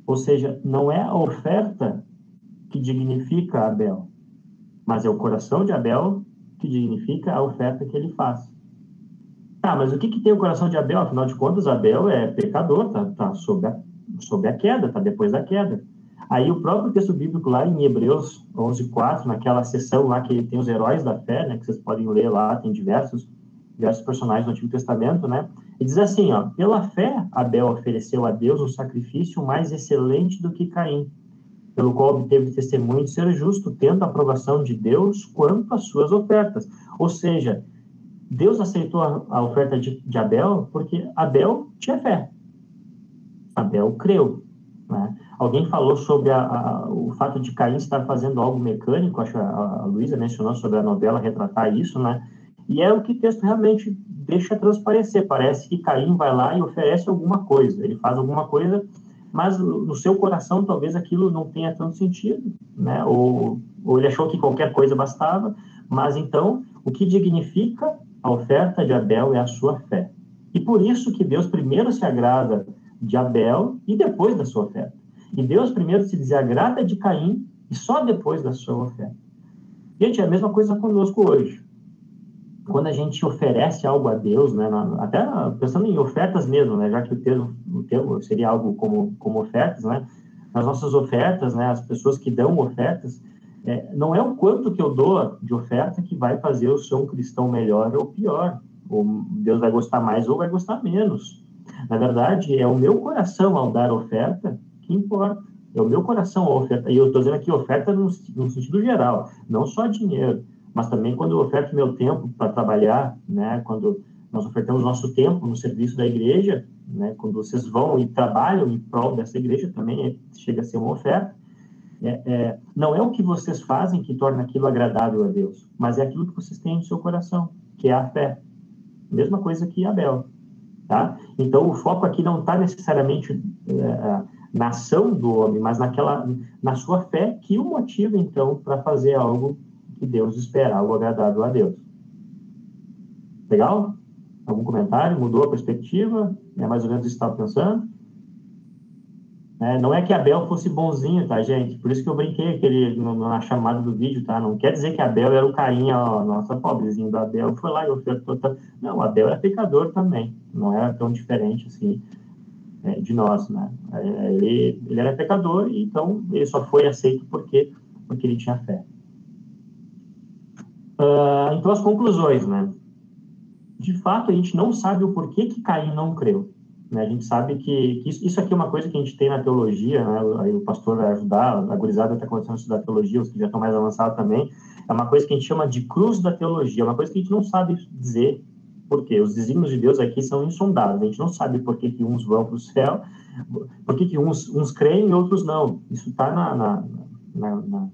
C: Ou seja, não é a oferta que dignifica Abel, mas é o coração de Abel que dignifica a oferta que ele faz. Tá, mas o que, que tem o coração de Abel? Afinal de contas, Abel é pecador, tá, tá sob, a, sob a queda, tá depois da queda. Aí o próprio texto bíblico lá em Hebreus 11:4, naquela sessão lá que tem os heróis da fé, né, que vocês podem ler lá, tem diversos diversos personagens do Antigo Testamento, né? E diz assim, ó, pela fé Abel ofereceu a Deus um sacrifício mais excelente do que Caim, pelo qual obteve testemunho de ser justo, tendo a aprovação de Deus quanto às suas ofertas. Ou seja, Deus aceitou a, a oferta de, de, Abel porque Abel tinha fé. Abel creu. Né? Alguém falou sobre a, a, o fato de Caim estar fazendo algo mecânico, acho que a, a Luísa mencionou sobre a novela retratar isso, né? E é o que o texto realmente deixa transparecer. Parece que Caim vai lá e oferece alguma coisa, ele faz alguma coisa, mas no seu coração talvez aquilo não tenha tanto sentido, né? Ou, ou ele achou que qualquer coisa bastava, mas então o que dignifica a oferta de Abel é a sua fé. E por isso que Deus primeiro se agrada de Abel e depois da sua oferta. E Deus primeiro se desagrada de Caim e só depois da sua oferta. Gente, é a mesma coisa conosco hoje. Quando a gente oferece algo a Deus, né, até pensando em ofertas mesmo, né, já que o termo, o termo seria algo como, como ofertas, né, as nossas ofertas, né, as pessoas que dão ofertas, é, não é o quanto que eu dou de oferta que vai fazer eu ser um cristão melhor ou pior. Ou Deus vai gostar mais ou vai gostar menos. Na verdade, é o meu coração ao dar oferta importa. É o meu coração ao oferta. E eu estou dizendo aqui oferta no, no, sentido geral, não só dinheiro, mas também quando eu oferto meu tempo para trabalhar, né? Quando nós ofertamos nosso tempo no serviço da igreja, né? Quando vocês vão e trabalham em prol dessa igreja, também é, chega a ser uma oferta. É, é, não é o que vocês fazem que torna aquilo agradável a Deus, mas é aquilo que vocês têm no seu coração, que é a fé. Mesma coisa que Abel. Tá? Então, o foco aqui não está necessariamente é, na ação do homem, mas naquela, na sua fé que o motiva, então, para fazer algo que Deus espera, algo agradável a Deus. Legal? Algum comentário? Mudou a perspectiva? É mais ou menos isso que estava pensando? É, não é que Abel fosse bonzinho, tá, gente? Por isso que eu brinquei aquele, na chamada do vídeo, tá? Não quer dizer que Abel era o carinha, ó, nossa, pobrezinho do Abel, foi lá e ofertou. Tá? Não, Abel era pecador também, não era tão diferente assim é, de nós, né? É, ele, ele era pecador, então ele só foi aceito porque, porque ele tinha fé. Uh, então, as conclusões, né? De fato, a gente não sabe o porquê que Caim não creu. Né? A gente sabe que, que isso, isso, aqui é uma coisa que a gente tem na teologia, né? aí o pastor vai ajudar, a gurizada está começando a estudar teologia, os que já estão mais avançados também, é uma coisa que a gente chama de cruz da teologia, é uma coisa que a gente não sabe dizer por quê. Os desígnios de Deus aqui são insondáveis, a gente não sabe por que, que uns vão para o céu, por que, que uns, uns creem e outros não. Isso está na, na, na, na,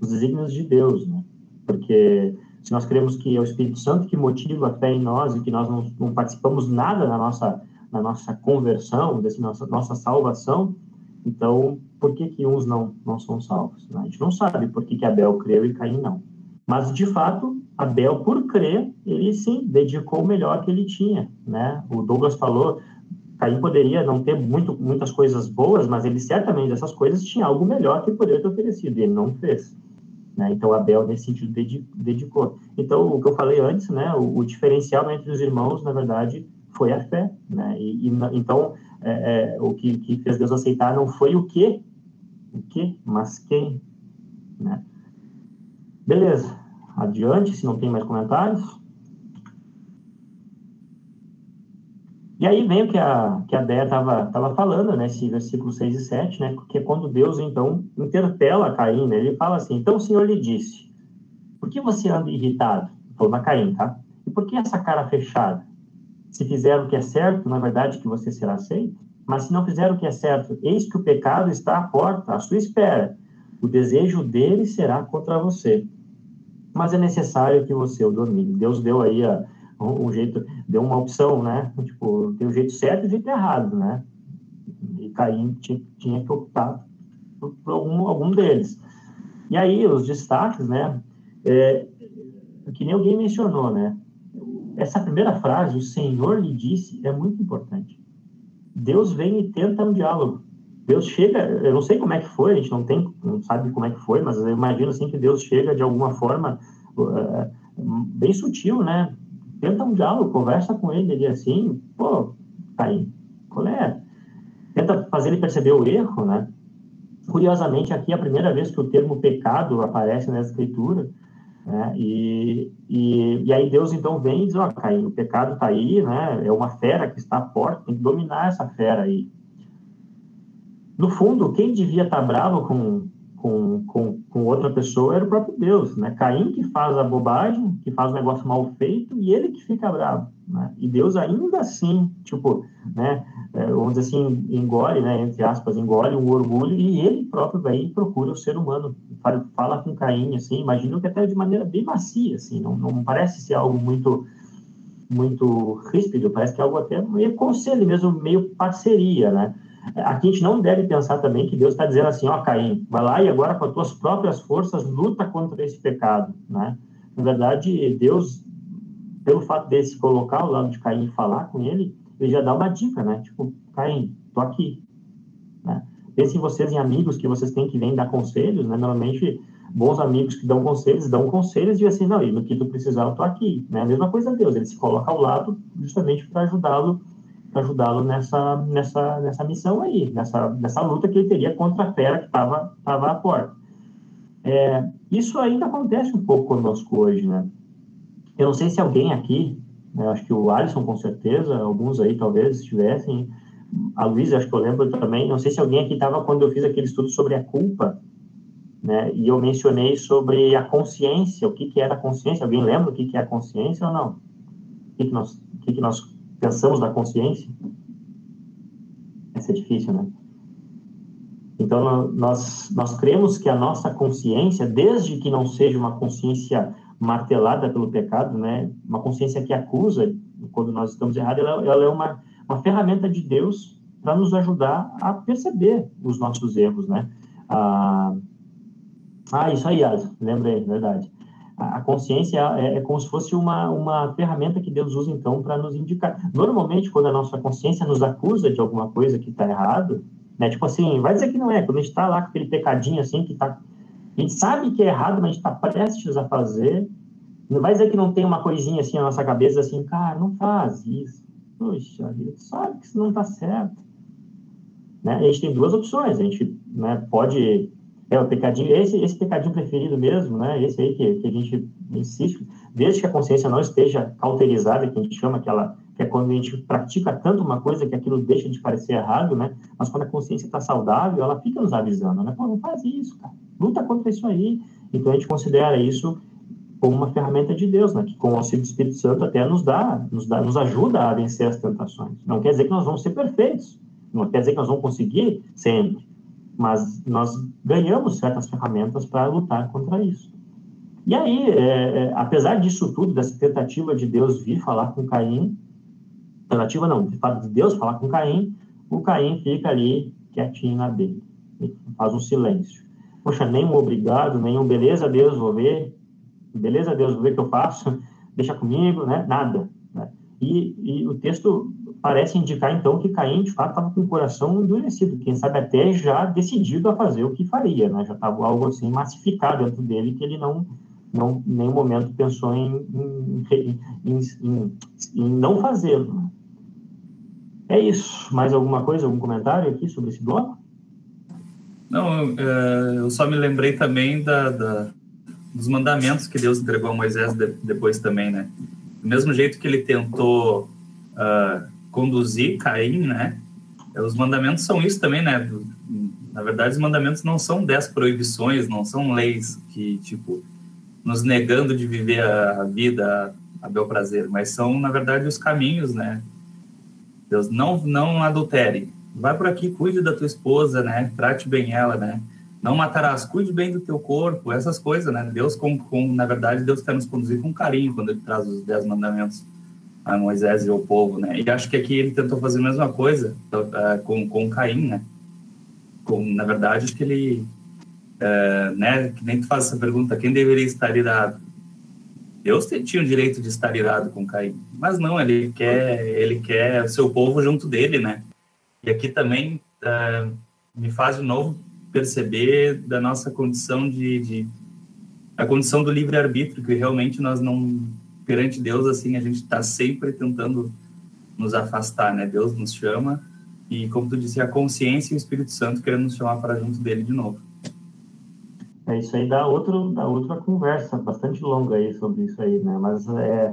C: nos desígnios de Deus, né? porque se nós cremos que é o Espírito Santo que motiva a fé em nós e que nós não, não participamos nada na nossa na nossa conversão, dessa nossa, nossa salvação, então, por que que uns não, não são salvos? A gente não sabe por que que Abel creu e Caim não. Mas, de fato, Abel, por crer, ele sim dedicou o melhor que ele tinha, né? O Douglas falou, Caim poderia não ter muito, muitas coisas boas, mas ele certamente dessas coisas tinha algo melhor que poderia ter oferecido, e ele não fez. Né? Então, Abel, nesse sentido, dedicou. Então, o que eu falei antes, né? O, o diferencial entre os irmãos, na verdade, foi a fé, né? E, e então é, é, o que, que, fez Deus aceitar não foi o que, o que, mas quem, né? Beleza, adiante, se não tem mais comentários. E aí vem o que a, que a Déia estava tava falando, né, esse versículo 6 e 7, né, que é quando Deus, então, interpela Caim, né, ele fala assim, então o Senhor lhe disse, por que você anda irritado? Falou na Caim, tá? E por que essa cara fechada? Se fizer o que é certo, na verdade que você será aceito. Mas se não fizer o que é certo, eis que o pecado está à porta, à sua espera. O desejo dele será contra você. Mas é necessário que você o domine. Deus deu aí a, um, um, jeito, deu uma opção, né? Tipo, tem o jeito certo e o jeito errado, né? E Caim tinha, tinha que optar por, por algum, algum deles. E aí, os destaques, né? É, que nem alguém mencionou, né? Essa primeira frase, o Senhor lhe disse, é muito importante. Deus vem e tenta um diálogo. Deus chega, eu não sei como é que foi, a gente não tem, não sabe como é que foi, mas eu imagino assim que Deus chega de alguma forma uh, bem sutil, né? Tenta um diálogo, conversa com ele ali assim, pô, Caim, qual é? Tenta fazer ele perceber o erro, né? Curiosamente, aqui é a primeira vez que o termo pecado aparece na escritura, né? E, e, e aí Deus então vem e diz, ó, oh, Caim, o pecado está aí, né? É uma fera que está à porta, tem que dominar essa fera aí. No fundo, quem devia estar tá bravo com, com, com, com, outra pessoa era o próprio Deus, né? Caim que faz a bobagem, que faz o negócio mal feito, e ele que fica bravo, né? E Deus ainda assim, tipo, né? É, vamos dizer assim, engole, né? Entre aspas, engole um orgulho, e ele próprio vai procura o ser humano, fala, fala com Caim, assim, imagino que até de maneira bem macia, assim, não, não parece ser algo muito muito ríspido, parece que é algo até meio conselho mesmo, meio parceria, né? Aqui a gente não deve pensar também que Deus está dizendo assim, ó, Caim, vai lá e agora com as tuas próprias forças luta contra esse pecado, né? Na verdade, Deus, pelo fato de se colocar ao lado de Caim e falar com ele, ele já dá uma dica, né? Tipo, Caim, tô aqui, né? Pensem vocês em amigos que vocês têm que vêm dar conselhos, né? Normalmente, bons amigos que dão conselhos, dão conselhos e assim, não, e no que tu precisar eu tô aqui, né? A mesma coisa Deus, ele se coloca ao lado justamente para ajudá-lo ajudá-lo nessa, nessa, nessa missão aí, nessa, nessa luta que ele teria contra a fera que estava à porta. É, isso ainda acontece um pouco conosco hoje, né? Eu não sei se alguém aqui, né, acho que o Alisson com certeza, alguns aí talvez estivessem, a Luísa acho que eu lembro também, não sei se alguém aqui estava quando eu fiz aquele estudo sobre a culpa, né? E eu mencionei sobre a consciência, o que, que era a consciência, alguém lembra o que, que é a consciência ou não? O que, que, nós, o que, que nós pensamos na consciência, vai ser difícil, né? Então, nós, nós cremos que a nossa consciência, desde que não seja uma consciência martelada pelo pecado, né? Uma consciência que acusa quando nós estamos errados, ela, ela é uma, uma ferramenta de Deus para nos ajudar a perceber os nossos erros, né? Ah, ah isso aí, Asa, lembrei, verdade a consciência é, é, como se fosse uma, uma ferramenta que Deus usa, então, para nos indicar. Normalmente, quando a nossa consciência nos acusa de alguma coisa que está errado, né, tipo assim, vai dizer que não é, quando a gente está lá com aquele pecadinho assim, que tá, a gente sabe que é errado, mas a gente está prestes a fazer, não vai dizer que não tem uma coisinha assim na nossa cabeça, assim, cara, não faz isso. Puxa vida, sabe que isso não está certo. Né? A gente tem duas opções, a gente né, pode é, o pecadinho, esse, esse pecadinho preferido mesmo, né? Esse aí que, que a gente insiste, desde que a consciência não esteja cauterizada, que a gente chama aquela, que é quando a gente pratica tanto uma coisa que aquilo deixa de parecer errado, né? Mas quando a consciência está saudável, ela fica nos avisando, né? Pô, não faz isso, cara. Luta contra isso aí. Então a gente considera isso como uma ferramenta de Deus, né? Que com o auxílio do Espírito Santo até nos dá, nos dá, nos ajuda a vencer as tentações. Não quer dizer que nós vamos ser perfeitos. Não quer dizer que nós vamos conseguir sempre mas nós ganhamos certas ferramentas para lutar contra isso. E aí, é, é, apesar disso tudo, dessa tentativa de Deus vir falar com Caim, tentativa não, de fato de Deus falar com Caim, o Caim fica ali quietinho na dele, faz um silêncio. Poxa, nenhum obrigado, nenhum beleza, Deus, vou ver, beleza, Deus, vou ver o que eu faço, deixa comigo, né? Nada. Né? E, e o texto parece indicar, então, que Caim, de fato, estava com o coração endurecido, quem sabe até já decidido a fazer o que faria, né? Já estava algo assim massificado dentro dele que ele não, não em nenhum momento pensou em, em, em, em não fazê-lo. É isso. Mais alguma coisa, algum comentário aqui sobre esse bloco?
D: Não, é, eu só me lembrei também da, da, dos mandamentos que Deus entregou a Moisés de, depois também, né? Do mesmo jeito que ele tentou uh, conduzir Caim, né? Os mandamentos são isso também, né? Na verdade, os mandamentos não são dez proibições, não são leis que, tipo, nos negando de viver a vida a bel prazer, mas são, na verdade, os caminhos, né? Deus, não, não adultere. Vai por aqui, cuide da tua esposa, né? Trate bem ela, né? Não matarás, cuide bem do teu corpo, essas coisas, né? Deus, com, com, na verdade, Deus quer nos conduzir com carinho quando Ele traz os dez mandamentos a Moisés e ao povo, né? E acho que aqui ele tentou fazer a mesma coisa uh, com, com Caim, né? Com, na verdade, acho que ele é, né, que nem tu faz essa pergunta, quem deveria estar irado? Deus tinha o direito de estar irado com Caim, mas não, ele quer, ele quer o seu povo junto dele, né? E aqui também é, me faz de novo perceber da nossa condição de, de a condição do livre arbítrio, que realmente nós não perante Deus assim a gente está sempre tentando nos afastar, né? Deus nos chama e como tu disse a consciência e o Espírito Santo querendo nos chamar para junto dele de novo.
C: É, isso aí dá, outro, dá outra conversa bastante longa aí sobre isso aí, né? Mas é,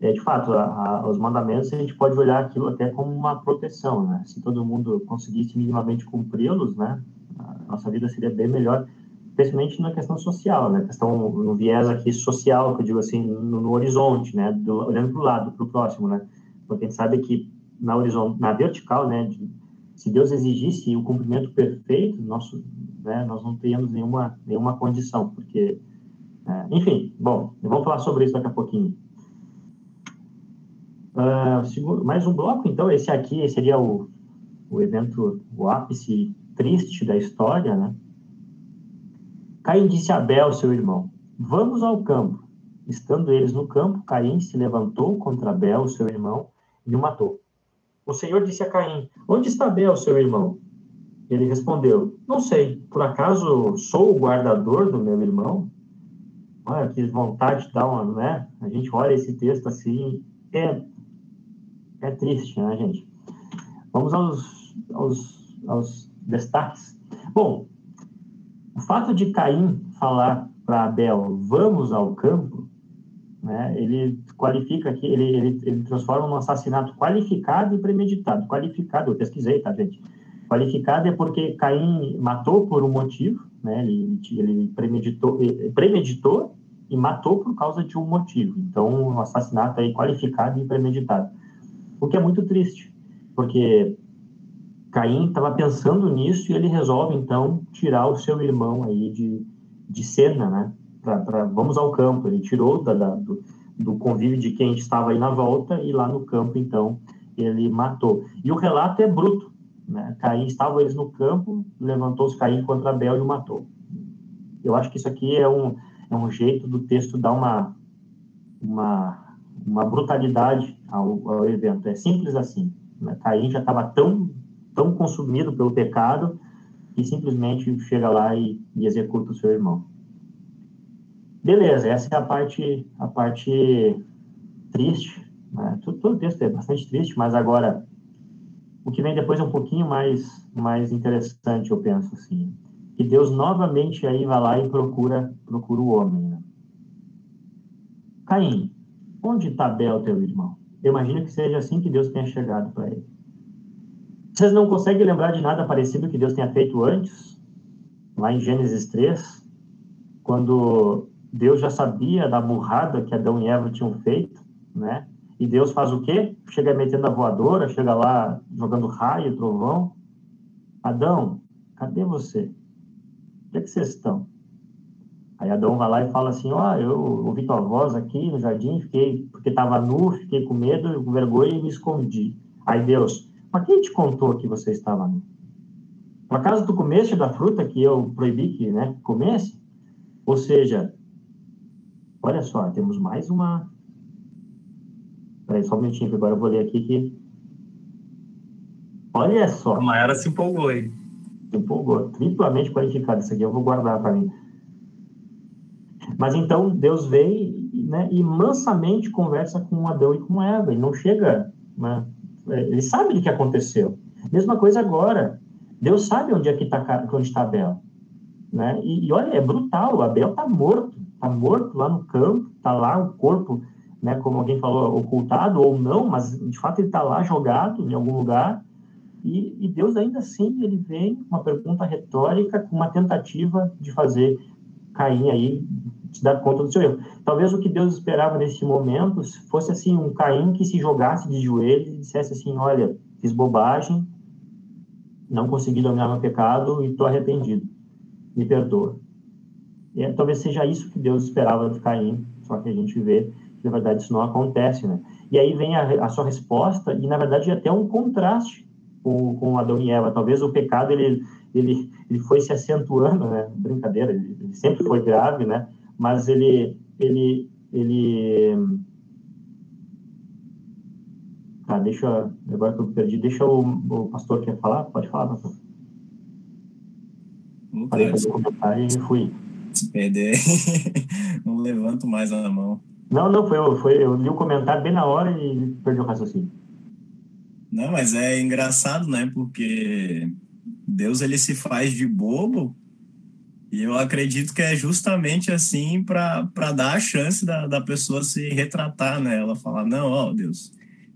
C: é de fato, a, a, os mandamentos a gente pode olhar aquilo até como uma proteção, né? Se todo mundo conseguisse minimamente cumpri-los, né? A nossa vida seria bem melhor, especialmente na questão social, né? Questão no viés aqui social, que eu digo assim, no, no horizonte, né? Do, olhando para o lado, para o próximo, né? Porque a gente sabe que na horizonte, na vertical, né? De, se Deus exigisse o cumprimento perfeito, nosso né, nós não temos nenhuma, nenhuma condição, porque, é, enfim, bom, vamos falar sobre isso daqui a pouquinho. Uh, segundo, mais um bloco, então, esse aqui seria o, o evento, o ápice triste da história, né? Caim disse a Abel, seu irmão, vamos ao campo. Estando eles no campo, Caim se levantou contra Abel, seu irmão, e o matou. O Senhor disse a Caim, onde está Abel, seu irmão? Ele respondeu: Não sei, por acaso sou o guardador do meu irmão? Olha que vontade de dar uma, né? A gente olha esse texto assim, é, é triste, né, gente? Vamos aos, aos, aos destaques. Bom, o fato de Caim falar para Abel, vamos ao campo, né, ele qualifica aqui, ele, ele, ele transforma um assassinato qualificado e premeditado. Qualificado, eu pesquisei, tá, gente? Qualificado é porque Caim matou por um motivo, né? Ele, ele premeditou, premeditou e matou por causa de um motivo. Então, um assassinato aí qualificado e premeditado. O que é muito triste, porque Caim estava pensando nisso e ele resolve, então, tirar o seu irmão aí de, de cena, né? Pra, pra, vamos ao campo. Ele tirou da, da, do, do convívio de quem estava aí na volta e lá no campo, então, ele matou. E o relato é bruto, né? Caim, estavam eles no campo, levantou-se Caim contra Abel e o matou. Eu acho que isso aqui é um, é um jeito do texto dar uma, uma, uma brutalidade ao, ao evento. É simples assim. Né? Caim já estava tão, tão consumido pelo pecado que simplesmente chega lá e, e executa o seu irmão. Beleza, essa é a parte, a parte triste. Né? Todo, todo o texto é bastante triste, mas agora o que vem depois é um pouquinho mais, mais interessante, eu penso assim. Que Deus novamente aí vai lá e procura, procura o homem. Né? Caim, onde está Abel, teu irmão? Eu imagino que seja assim que Deus tenha chegado para ele. Vocês não conseguem lembrar de nada parecido que Deus tenha feito antes? Lá em Gênesis 3, quando Deus já sabia da burrada que Adão e Eva tinham feito, né? E Deus faz o quê? Chega metendo a voadora, chega lá jogando raio, trovão. Adão, cadê você? Onde é que vocês estão? Aí Adão vai lá e fala assim, ó, oh, eu ouvi tua voz aqui no jardim, fiquei, porque estava nu, fiquei com medo, com vergonha e me escondi. Aí Deus, mas quem te contou que você estava nu? Por acaso tu comeste da fruta que eu proibi que né, comesse? Ou seja, olha só, temos mais uma, Peraí, só um minutinho, que agora eu vou ler aqui que. Olha só.
D: A Mayara se empolgou aí.
C: Se empolgou. Triplamente qualificado. Isso aqui eu vou guardar para mim. Mas então Deus veio né, e mansamente conversa com Adão e com Eva. Ele não chega. Né, ele sabe o que aconteceu. Mesma coisa agora. Deus sabe onde é que está onde está Abel. Né? E, e olha, é brutal. Abel está morto. Está morto lá no campo. Está lá o corpo né, como alguém falou, ocultado ou não, mas de fato ele está lá jogado em algum lugar. E, e, Deus ainda assim ele vem com uma pergunta retórica, com uma tentativa de fazer Caim aí se dar conta do seu erro. Talvez o que Deus esperava nesse momento fosse assim um Caim que se jogasse de joelhos e dissesse assim, olha, fiz bobagem, não consegui dominar meu pecado e estou arrependido, me perdoa. E, talvez seja isso que Deus esperava de Caim, só que a gente vê na verdade isso não acontece, né? E aí vem a, a sua resposta e na verdade é até um contraste com, com Adão e Eva. Talvez o pecado ele ele ele foi se acentuando, né? Brincadeira, ele, ele sempre foi grave, né? Mas ele, ele, ele Tá, deixa. Agora que eu perdi, deixa o, o pastor quer falar? Pode falar, pastor.
J: Não
C: Falei comentar e fui.
J: Se perder, não levanto mais a mão.
C: Não, não, foi, eu, foi, eu li o comentário bem na hora e perdi o raciocínio.
J: Não, mas é engraçado, né? Porque Deus ele se faz de bobo e eu acredito que é justamente assim para dar a chance da, da pessoa se retratar, né? Ela falar, não, ó Deus,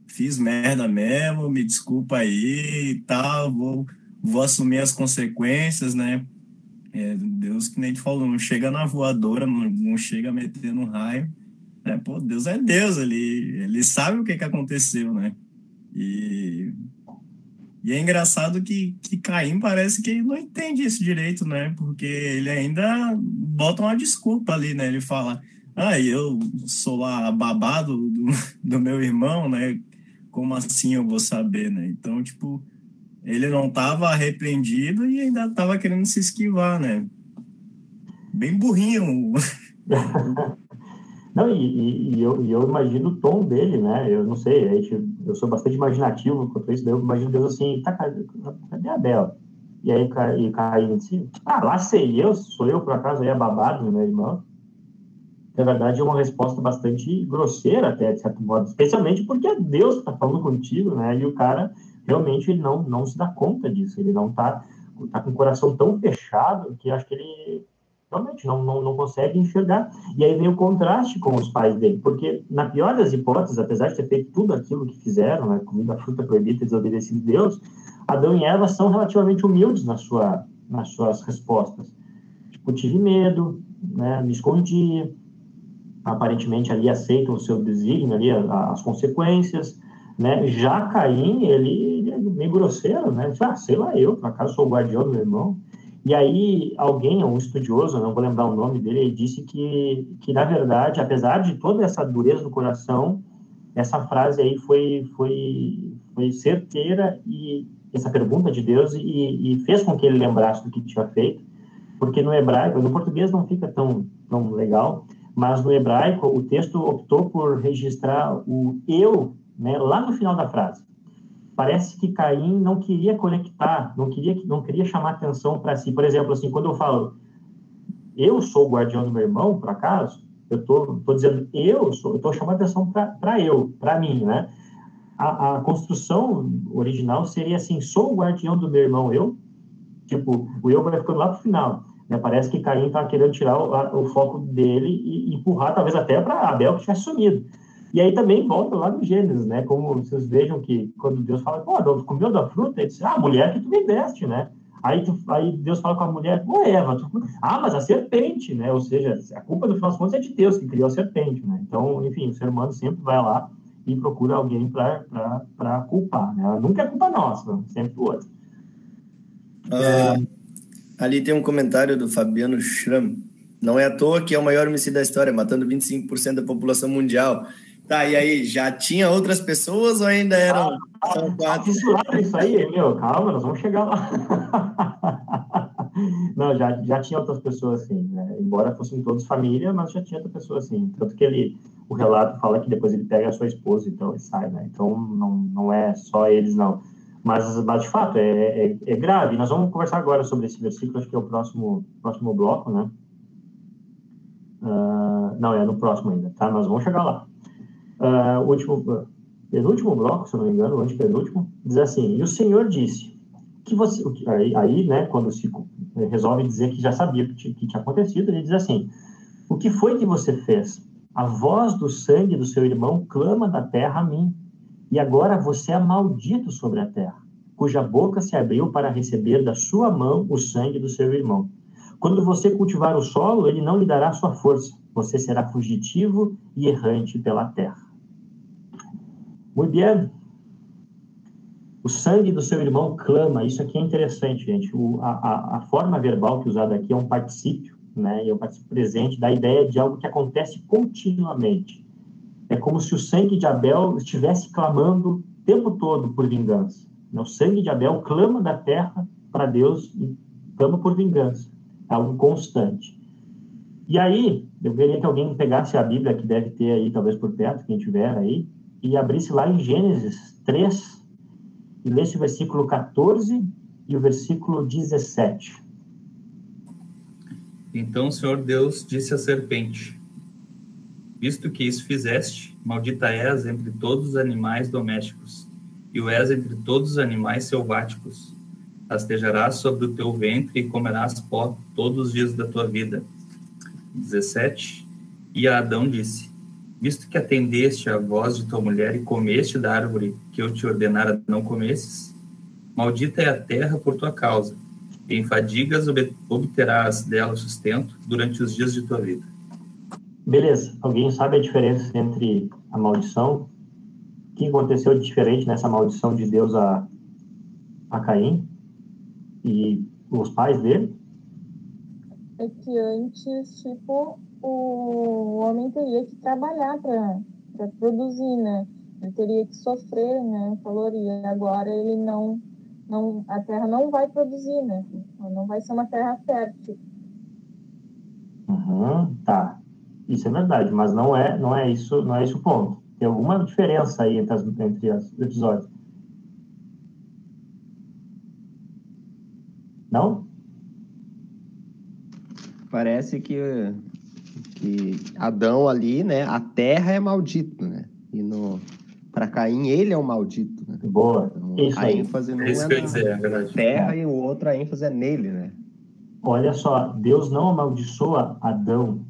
J: fiz merda mesmo, me desculpa aí e tal, vou, vou assumir as consequências, né? É, Deus, que nem te falou, não chega na voadora, não, não chega metendo raio. Né? Pô, Deus é Deus, ele, ele sabe o que, que aconteceu, né? E, e é engraçado que, que Caim parece que não entende isso direito, né? Porque ele ainda bota uma desculpa ali, né? Ele fala, ah, eu sou lá babado do, do meu irmão, né? como assim eu vou saber, né? Então, tipo, ele não estava arrependido e ainda estava querendo se esquivar, né? Bem burrinho.
C: Não, e, e, eu, e, eu, imagino o tom dele, né? Eu não sei, a gente, eu sou bastante imaginativo quanto isso, daí eu imagino Deus assim, tá, cadê a Bela? E aí e Caim disse, ah, lá sei eu, sou eu por acaso aí babado, meu irmão na verdade, é uma resposta bastante grosseira, até, de certo modo, especialmente porque é Deus que está falando contigo, né? E o cara realmente ele não, não se dá conta disso, ele não está tá com o coração tão fechado que acho que ele realmente não, não, não consegue enxergar. E aí vem o contraste com os pais dele, porque, na pior das hipóteses, apesar de ter feito tudo aquilo que fizeram, né, comido a fruta proibida desobedecido Deus, Adão e Eva são relativamente humildes na sua, nas suas respostas. Tipo, tive medo, né, me escondi, aparentemente ali aceitam o seu desígnio, ali as consequências, né? Já Caim, ele, ele é meio grosseiro, né? Ah, sei lá eu, por acaso sou o guardião do meu irmão. E aí alguém, um estudioso, não vou lembrar o nome dele, ele disse que, que na verdade, apesar de toda essa dureza do coração, essa frase aí foi, foi, foi certeira e essa pergunta de Deus e, e fez com que ele lembrasse do que tinha feito, porque no hebraico, no português não fica tão, tão legal, mas no hebraico o texto optou por registrar o eu né, lá no final da frase. Parece que Caim não queria conectar, não queria, não queria chamar atenção para si. Por exemplo, assim, quando eu falo eu sou o guardião do meu irmão, por acaso, eu estou tô, dizendo eu sou, eu estou chamando atenção para eu, para mim, né? A, a, construção original seria assim: sou o guardião do meu irmão, eu. Tipo, o eu vai ficando lá para o final. Né? Parece que Caim está querendo tirar o, o, foco dele e empurrar, talvez até para Abel, que tivesse sumido. E aí também volta lá no Gênesis, né? Como vocês vejam que quando Deus fala, pô, Adão, tu comeu da fruta? Ele diz, ah, mulher que tu me deste, né? Aí, tu, aí Deus fala com a mulher, pô, Eva, tu... ah, mas a serpente, né? Ou seja, a culpa do final das contas é de Deus que criou a serpente, né? Então, enfim, o ser humano sempre vai lá e procura alguém para culpar, né? Nunca é culpa nossa, sempre o outro.
G: É, Ali tem um comentário do Fabiano Schramm. Não é à toa que é o maior homicídio da história, matando 25% da população mundial. Tá, e aí, já tinha outras pessoas ou ainda eram
C: ah, quatro? Tá isso aí, meu, calma, nós vamos chegar lá. Não, já, já tinha outras pessoas assim, né? embora fossem todos família, mas já tinha outra pessoa assim. Tanto que ele, o relato fala que depois ele pega a sua esposa, então ele sai, né? Então não, não é só eles, não. Mas, mas de fato, é, é, é, grave. Nós vamos conversar agora sobre esse versículo, acho que é o próximo, próximo bloco, né? Uh, não, é no próximo ainda, tá? Nós vamos chegar lá. Uh, último, penúltimo bloco, se não me engano, antepenúltimo, diz assim: E o Senhor disse que você. Aí, aí né, quando se resolve dizer que já sabia que, que tinha acontecido, ele diz assim: O que foi que você fez? A voz do sangue do seu irmão clama da terra a mim e agora você é maldito sobre a terra, cuja boca se abriu para receber da sua mão o sangue do seu irmão. Quando você cultivar o solo, ele não lhe dará sua força. Você será fugitivo e errante pela terra. Muito bem. O sangue do seu irmão clama. Isso aqui é interessante, gente. O, a, a, forma verbal que é usada aqui é um particípio, né? E é um particípio presente da ideia de algo que acontece continuamente. É como se o sangue de Abel estivesse clamando o tempo todo por vingança. O sangue de Abel clama da terra para Deus clama por vingança, é algo constante. E aí, eu queria que alguém pegasse a Bíblia, que deve ter aí, talvez por perto, quem tiver aí, e abrisse lá em Gênesis 3, e lesse o versículo 14 e o versículo 17.
D: Então o Senhor Deus disse à serpente: Visto que isso fizeste, maldita és entre todos os animais domésticos, e o és entre todos os animais selváticos. Rastejarás sobre o teu ventre e comerás pó todos os dias da tua vida. 17. E a Adão disse: Visto que atendeste à voz de tua mulher e comeste da árvore que eu te ordenara não comesses, maldita é a terra por tua causa em fadigas obterás dela sustento durante os dias de tua vida.
C: Beleza. Alguém sabe a diferença entre a maldição? O que aconteceu de diferente nessa maldição de Deus a, a Caim e os pais dele?
E: É que antes, tipo, o homem teria que trabalhar para produzir, né? Ele teria que sofrer, né? Calor, e agora ele não não, a terra não vai produzir, né? Não vai ser uma terra fértil.
C: Uhum, tá. Isso é verdade, mas não é, não é isso, não é isso o ponto. Tem alguma diferença aí entre, as, entre os episódios? Não?
I: Parece que, que Adão ali, né? A terra é maldito, né? E no, para Caim, ele é um maldito. Né?
C: Boa.
I: Então, Isso a ênfase não Isso é, na, é terra e o outro a ênfase é nele, né?
C: Olha só, Deus não amaldiçoa Adão,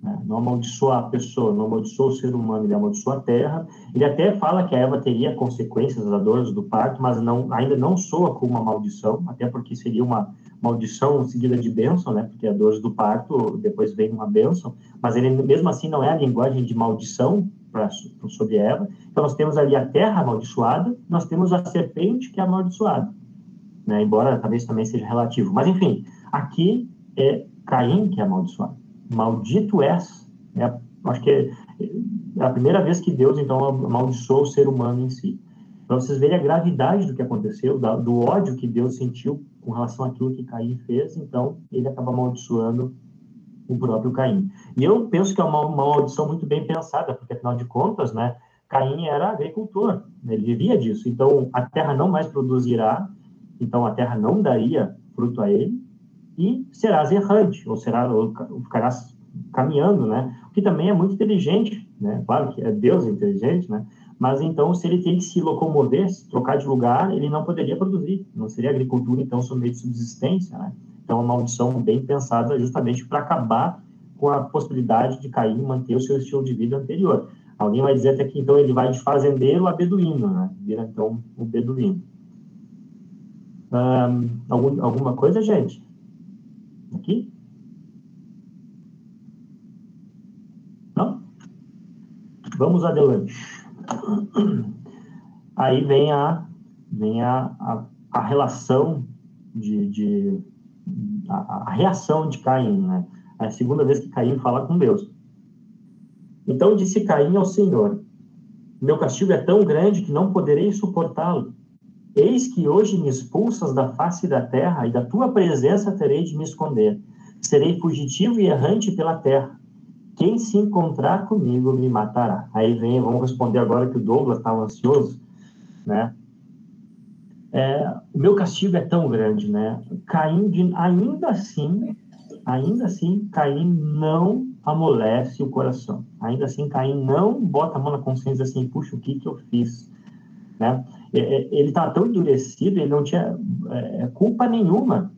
C: né? não amaldiçoa a pessoa, não amaldiçoa o ser humano, ele amaldiçoa a terra. Ele até fala que a Eva teria consequências das dores do parto, mas não, ainda não soa como uma maldição, até porque seria uma maldição seguida de bênção, né? Porque a dor do parto depois vem uma bênção, mas ele mesmo assim não é a linguagem de maldição, pra, sobre Eva. Então, nós temos ali a terra amaldiçoada, nós temos a serpente que é amaldiçoada. Né? Embora talvez também seja relativo. Mas, enfim, aqui é Caim que é amaldiçoado. Maldito és. É, acho que é a primeira vez que Deus, então, amaldiçoou o ser humano em si. Para vocês verem a gravidade do que aconteceu, do ódio que Deus sentiu com relação àquilo que Caim fez, então ele acaba amaldiçoando o próprio Caim. E eu penso que é uma, uma audição muito bem pensada, porque afinal de contas, né, Caim era agricultor, né, ele vivia disso. Então a terra não mais produzirá, então a terra não daria fruto a ele e serás errante, ou será ou ficarás caminhando, né? O que também é muito inteligente, né? Claro que é Deus inteligente, né? Mas então, se ele tem que se locomover, se trocar de lugar, ele não poderia produzir. Não seria agricultura, então, sob meio de subsistência, né? Então, uma maldição bem pensada justamente para acabar com a possibilidade de Caim manter o seu estilo de vida anterior. Alguém vai dizer até que então ele vai de fazendeiro a beduíno, né? Vira então o beduíno. Um, algum, alguma coisa, gente? Aqui? Não? Vamos adiante. Aí vem a, vem a, a, a relação de, de a, a reação de Caim, né? É a segunda vez que Caim fala com Deus. Então disse Caim ao Senhor: Meu castigo é tão grande que não poderei suportá-lo. Eis que hoje me expulsas da face da terra e da tua presença terei de me esconder. Serei fugitivo e errante pela terra. Quem se encontrar comigo me matará. Aí vem, vamos responder agora que o Douglas estava ansioso, né? é, o meu castigo é tão grande, né? Caim, de, ainda assim, ainda assim, Caim não amolece o coração. Ainda assim, Caim não bota a mão na consciência assim, puxa, o que que eu fiz? Né? É, é, ele estava tão endurecido, ele não tinha é, culpa nenhuma.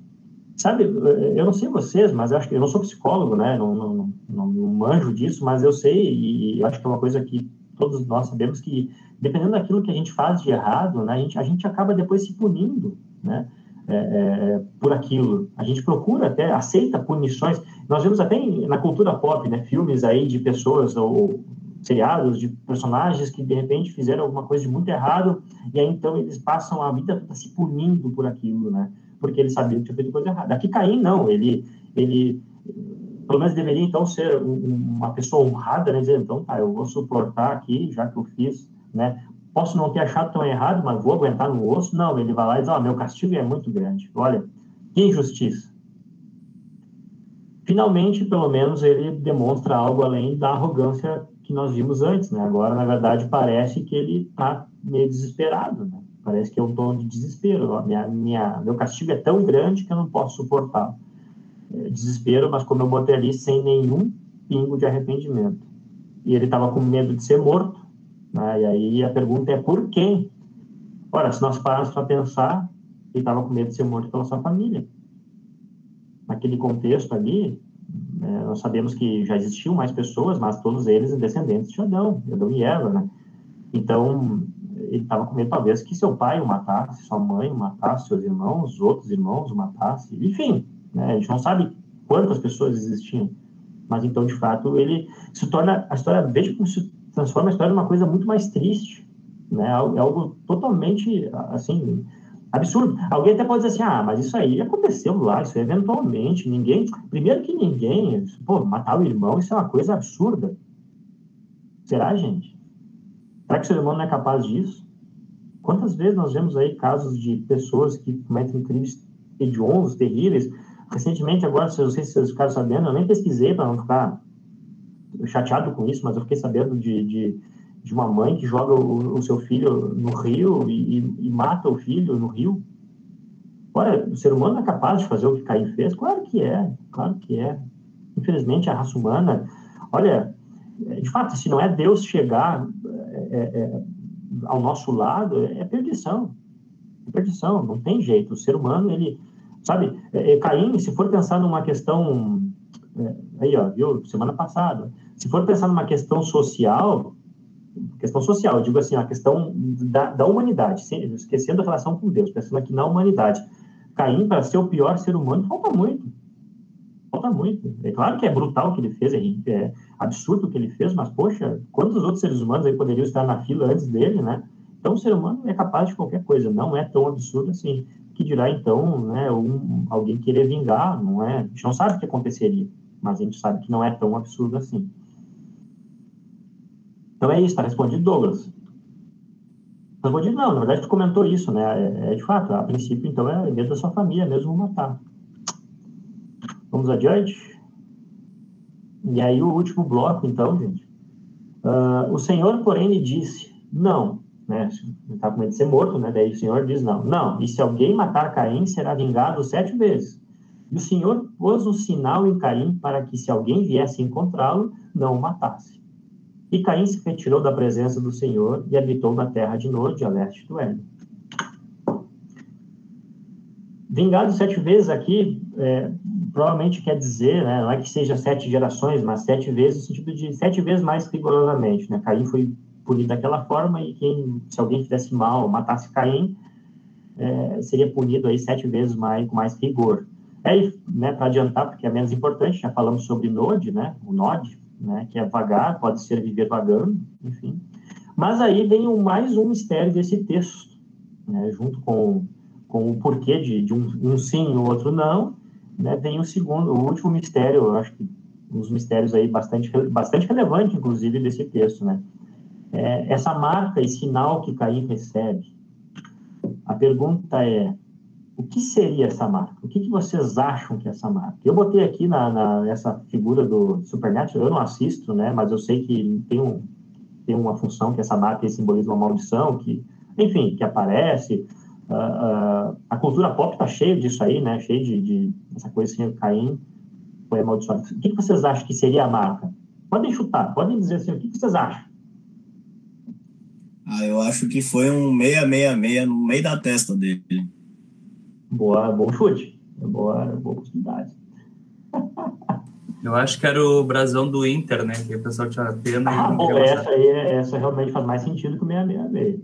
C: Sabe, eu não sei vocês, mas eu acho que eu não sou psicólogo, né? Não, não, não, não manjo disso, mas eu sei e acho que é uma coisa que todos nós sabemos que dependendo daquilo que a gente faz de errado, né, a, gente, a gente acaba depois se punindo, né, é, é, por aquilo. A gente procura até, aceita punições. Nós vemos até na cultura pop, né, filmes aí de pessoas ou seriados de personagens que de repente fizeram alguma coisa de muito errado e aí então eles passam a vida se punindo por aquilo, né, porque eles sabiam que tinha feito coisa errada. Aqui Caim não, ele ele pelo menos deveria então ser uma pessoa honrada, né, dizer então tá, eu vou suportar aqui já que eu fiz né? Posso não ter achado tão errado, mas vou aguentar no osso? Não, ele vai lá e diz, oh, meu castigo é muito grande. Olha, Que injustiça. Finalmente, pelo menos, ele demonstra algo além da arrogância que nós vimos antes, né? Agora, na verdade, parece que ele está meio desesperado, né? Parece que é um tom de desespero. Minha, minha, meu castigo é tão grande que eu não posso suportar. É, desespero, mas como eu botei ali, sem nenhum pingo de arrependimento. E ele estava com medo de ser morto. Né? E aí a pergunta é por quem? Ora, se nós pararmos para pensar, ele estava com medo de ser morto pela sua família. Naquele contexto ali, é, nós sabemos que já existiam mais pessoas, mas todos eles descendentes de Adão, Adão e Eva, né? Então, ele estava com medo, talvez, que seu pai o matasse, sua mãe o matasse, seus irmãos, outros irmãos o matasse, enfim, né? a gente não sabe quantas pessoas existiam, mas então, de fato, ele se torna, a história, veja como se transforma a história numa coisa muito mais triste, né? É algo totalmente, assim, absurdo. Alguém até pode dizer assim, ah, mas isso aí aconteceu lá, isso eventualmente, ninguém, primeiro que ninguém, pô, matar o irmão, isso é uma coisa absurda. Será, gente? Será que o ser humano não é capaz disso? Quantas vezes nós vemos aí casos de pessoas que cometem crimes hediondos, terríveis? Recentemente, agora, se vocês ficaram sabendo, eu nem pesquisei para não ficar chateado com isso, mas eu fiquei sabendo de, de, de uma mãe que joga o, o seu filho no rio e, e, e, mata o filho no rio. Olha, o ser humano é capaz de fazer o que Caim fez? Claro que é, claro que é. Infelizmente, a raça humana, olha, de fato, se não é Deus chegar é, é, ao nosso lado, é perdição. É perdição, não tem jeito. O ser humano, ele, sabe, é, é Caim, se for pensar numa questão, é, aí, ó, viu, semana passada, se for pensar numa questão social, questão social, eu digo assim, a questão da, da humanidade, esquecendo a relação com Deus, pensando aqui na humanidade. Caim, para ser o pior ser humano, falta muito. Falta muito. É claro que é brutal o que ele fez, é, é absurdo o que ele fez, mas, poxa, quantos outros seres humanos aí poderiam estar na fila antes dele, né? Então, o ser humano é capaz de qualquer coisa, não é tão absurdo assim. Que dirá, então, né, um, alguém querer vingar, não é? A gente não sabe o que aconteceria, mas a gente sabe que não é tão absurdo assim. Então, é isso, está respondido, Douglas. Respondido, não, na verdade, tu comentou isso, né? É, é, de fato, a princípio, então, é dentro da sua família mesmo matar. Vamos adiante? E aí o último bloco, então, gente. Uh, o Senhor, porém, lhe disse, não, né? Está com medo de ser morto, né? Daí o Senhor diz, não, não. E se alguém matar Caim, será vingado sete vezes. E o Senhor pôs um sinal em Caim para que, se alguém viesse encontrá-lo, não o matasse. E Caim se retirou da presença do Senhor e habitou na terra de Nod, a leste do Éden. Vingado sete vezes aqui, é, provavelmente quer dizer, né, não é que seja sete gerações, mas sete vezes, no sentido de sete vezes mais rigorosamente, né? Caim foi punido daquela forma e quem, se alguém fizesse mal, matasse Caim, é, seria punido aí sete vezes mais, com mais rigor. É, né, para adiantar, porque é menos importante, já falamos sobre Nod, né, o Nod, né, que é vagar, pode ser viver vagando, enfim. Mas aí vem um, mais um mistério desse texto, né, junto com, com o porquê de, de um, um sim e o outro não, né, vem o segundo, o último mistério, eu acho que um dos mistérios aí bastante, bastante relevante, inclusive, desse texto, né? É, essa marca e sinal que Caim recebe, a pergunta é, o que seria essa marca? O que, que vocês acham que é essa marca? Eu botei aqui na, na nessa figura do Supernatural, eu não assisto, né? Mas eu sei que tem, um, tem uma função que essa marca simboliza uma maldição, que, enfim, que aparece, Uh, a cultura pop está cheia disso aí, né? Cheio de, de essa coisa assim, Caim foi amaldiçoado. O que, que vocês acham que seria a marca? Podem chutar, podem dizer assim, o que, que vocês acham?
J: Ah, eu acho que foi um 666 no meio da testa dele.
C: Boa, bom chute. Boa, boa possibilidade.
D: Eu acho que era o brasão do Inter, né? Que o pessoal tinha pena.
C: Ah, bom, essa aí, essa realmente faz mais sentido que o 666.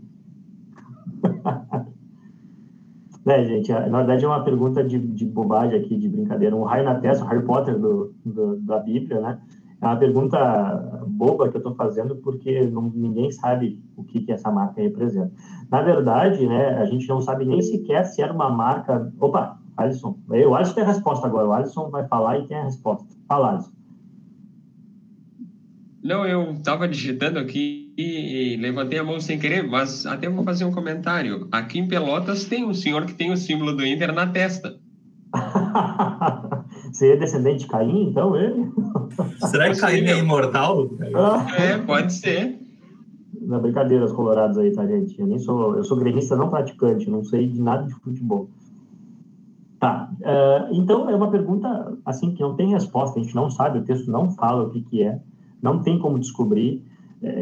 C: Né, gente? Na verdade, é uma pergunta de, de bobagem aqui, de brincadeira. Um raio na testa, o Harry Potter do, do, da Bíblia, né? É uma pergunta boba que eu estou fazendo porque não, ninguém sabe o que, que essa marca representa. Na verdade, né, a gente não sabe nem sequer se era uma marca. Opa, Alisson. O Alisson tem a resposta agora. O Alisson vai falar e tem a resposta. Fala, Alisson.
A: Não, eu estava digitando aqui e levantei a mão sem querer, mas até vou fazer um comentário. Aqui em Pelotas tem um senhor que tem o símbolo do Inter na testa.
C: Seria descendente de Caim, então, ele?
D: Será que Caim é imortal?
A: É, pode ser.
C: Não, brincadeiras coloradas aí, tá, gente? Eu nem sou, eu sou gremista não praticante, não sei de nada de futebol. Tá, uh, então é uma pergunta, assim, que não tem resposta, a gente não sabe, o texto não fala o que que é, não tem como descobrir.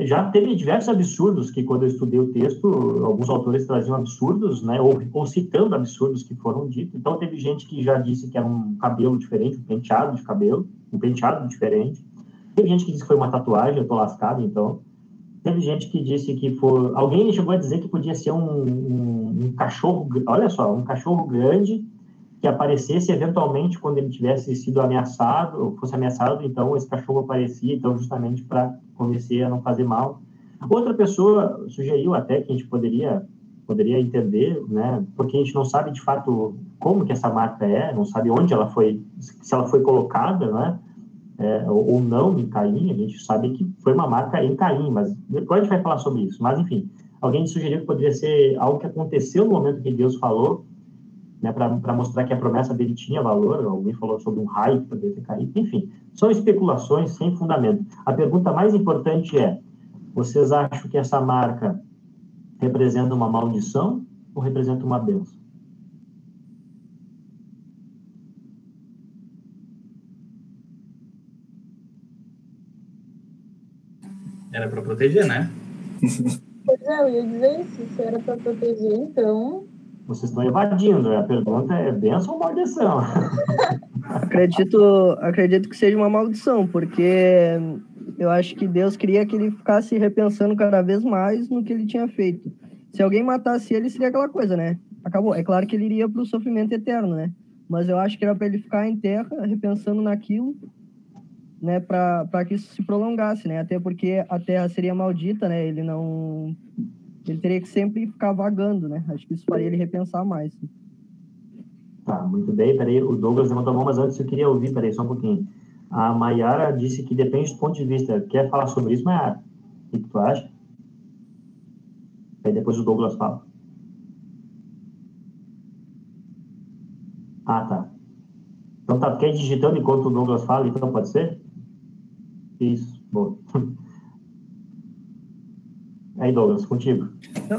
C: Já teve diversos absurdos que, quando eu estudei o texto, alguns autores traziam absurdos, né, ou, ou, citando absurdos que foram ditos. Então, teve gente que já disse que era um cabelo diferente, um penteado de cabelo, um penteado diferente. Teve gente que disse que foi uma tatuagem, eu tô lascado, então. Teve gente que disse que foi. Alguém chegou a dizer que podia ser um, um, um cachorro, olha só, um cachorro grande que aparecesse eventualmente quando ele tivesse sido ameaçado, ou fosse ameaçado, então esse cachorro aparecia, então justamente para convencer a não fazer mal. Outra pessoa sugeriu até que a gente poderia poderia entender, né, porque a gente não sabe de fato como que essa marca é, não sabe onde ela foi, se ela foi colocada, né, é, ou não em Caim, a gente sabe que foi uma marca em Caim, mas depois a gente vai falar sobre isso. Mas enfim, alguém sugeriu que poderia ser algo que aconteceu no momento que Deus falou né, para mostrar que a promessa dele tinha valor. Alguém falou sobre um raio que poderia ter caído. Enfim, são especulações sem fundamento. A pergunta mais importante é: vocês acham que essa marca representa uma maldição ou representa uma bênção?
D: Era para proteger, né?
E: Pois é, eu ia dizer isso. Se era para proteger, então
C: vocês estão evadindo. A pergunta é benção ou maldição?
K: acredito, acredito que seja uma maldição, porque eu acho que Deus queria que ele ficasse repensando cada vez mais no que ele tinha feito. Se alguém matasse ele, seria aquela coisa, né? Acabou. É claro que ele iria para o sofrimento eterno, né? Mas eu acho que era para ele ficar em terra, repensando naquilo, né? Para que isso se prolongasse, né? Até porque a terra seria maldita, né? Ele não ele teria que sempre ficar vagando, né? Acho que isso faria ele repensar mais.
C: Tá, muito bem. Peraí, o Douglas levantou a mão, mas antes eu queria ouvir, peraí, só um pouquinho. A Mayara disse que depende do ponto de vista. Quer falar sobre isso, Mayara? O que tu acha? Aí depois o Douglas fala. Ah, tá. Então tá, quer digitando enquanto o Douglas fala, então pode ser? Isso, boa. Aí, Douglas, contigo.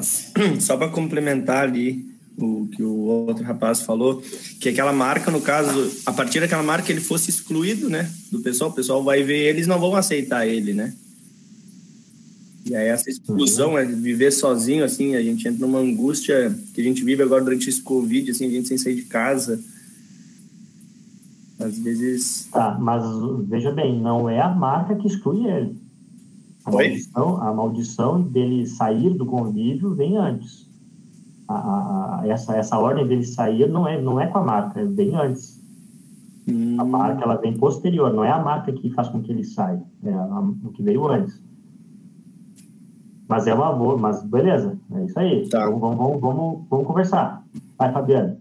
G: Só para complementar ali o que o outro rapaz falou, que aquela marca, no caso, a partir daquela marca ele fosse excluído, né, do pessoal, o pessoal vai ver eles não vão aceitar ele, né? E aí essa exclusão, é viver sozinho, assim, a gente entra numa angústia que a gente vive agora durante esse Covid, assim, a gente sem sair de casa. Às vezes...
C: Tá, mas veja bem, não é a marca que exclui ele. A maldição, a maldição dele sair do convívio vem antes. A, a, essa, essa ordem dele sair não é, não é com a marca, é bem antes. Hum. A marca ela vem posterior, não é a marca que faz com que ele saia, é a, o que veio antes. Mas é uma boa, mas beleza, é isso aí. Tá. Vamos, vamos, vamos, vamos, vamos conversar. Vai, Fabiano.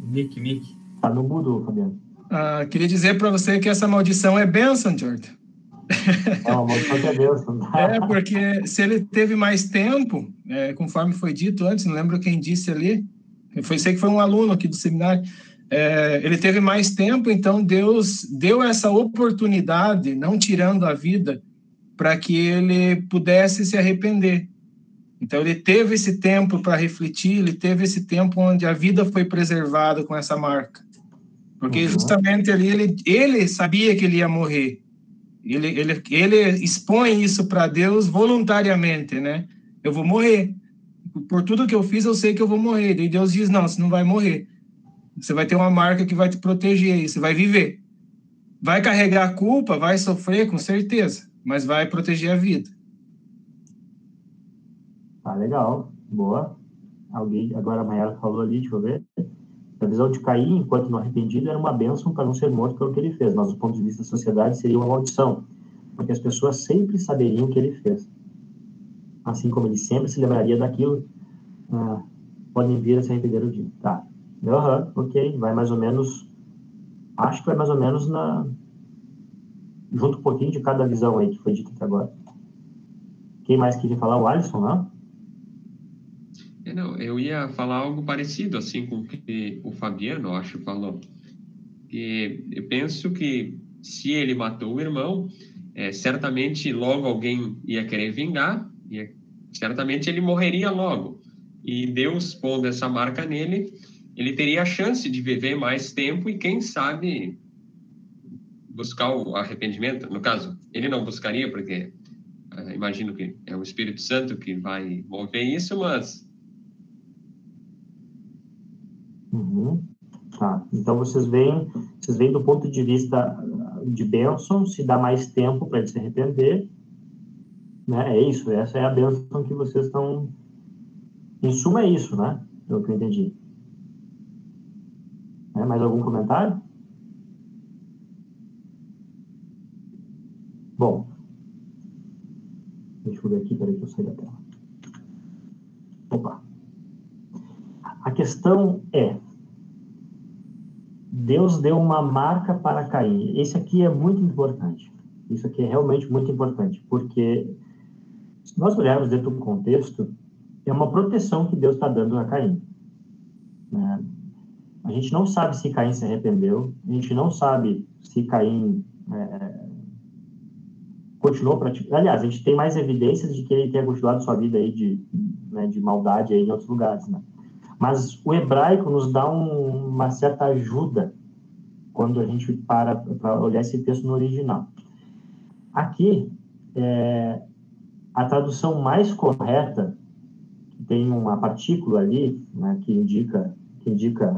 D: Mick, Mick.
C: Tá no mudo, Fabiano.
F: Ah, queria dizer para você que essa maldição é bênção, Jordan.
C: É maldição que é
F: é, porque se ele teve mais tempo, é, conforme foi dito antes, não lembro quem disse ali, foi sei que foi um aluno aqui do seminário, é, ele teve mais tempo, então Deus deu essa oportunidade, não tirando a vida, para que ele pudesse se arrepender. Então ele teve esse tempo para refletir, ele teve esse tempo onde a vida foi preservada com essa marca. Porque uhum. justamente ali ele, ele sabia que ele ia morrer. Ele, ele, ele expõe isso para Deus voluntariamente, né? Eu vou morrer. Por tudo que eu fiz, eu sei que eu vou morrer. E Deus diz: não, você não vai morrer. Você vai ter uma marca que vai te proteger, você vai viver. Vai carregar a culpa, vai sofrer, com certeza, mas vai proteger a vida.
C: Tá legal, boa. Alguém, agora a Mayara falou ali, deixa eu ver. A visão de Caim, enquanto não arrependido, era uma bênção para não ser morto pelo que ele fez, mas do ponto de vista da sociedade seria uma maldição, porque as pessoas sempre saberiam o que ele fez. Assim como ele sempre se lembraria daquilo, ah, podem vir a se arrepender o dia. Tá. Uhum, ok, vai mais ou menos, acho que vai mais ou menos na, junto um pouquinho de cada visão aí que foi dita até agora. Quem mais queria falar? O Alisson, não?
A: É, não, eu ia falar algo parecido assim com o que o Fabiano, acho, falou. E eu penso que se ele matou o irmão, é, certamente logo alguém ia querer vingar, e certamente ele morreria logo. E Deus pondo essa marca nele, ele teria a chance de viver mais tempo e quem sabe buscar o arrependimento. No caso, ele não buscaria porque uh, imagino que é o Espírito Santo que vai mover isso, mas
C: uhum. Tá. Então vocês veem, vocês veem do ponto de vista de bênção, se dá mais tempo para ele se arrepender, né? É isso, essa é a bênção que vocês estão. Em suma, é isso, né? Pelo que eu entendi. É, mais algum comentário? Bom, deixa eu ver aqui, peraí que eu saí da tela. Opa. A questão é, Deus deu uma marca para Caim. Esse aqui é muito importante. Isso aqui é realmente muito importante, porque se nós olharmos dentro do contexto, é uma proteção que Deus está dando a Caim. Né? A gente não sabe se Caim se arrependeu, a gente não sabe se Caim é, continuou praticando. Aliás, a gente tem mais evidências de que ele tenha continuado sua vida aí de, né, de maldade aí em outros lugares, né? Mas o hebraico nos dá um, uma certa ajuda quando a gente para para olhar esse texto no original. Aqui, é, a tradução mais correta, tem uma partícula ali, né, que indica que indica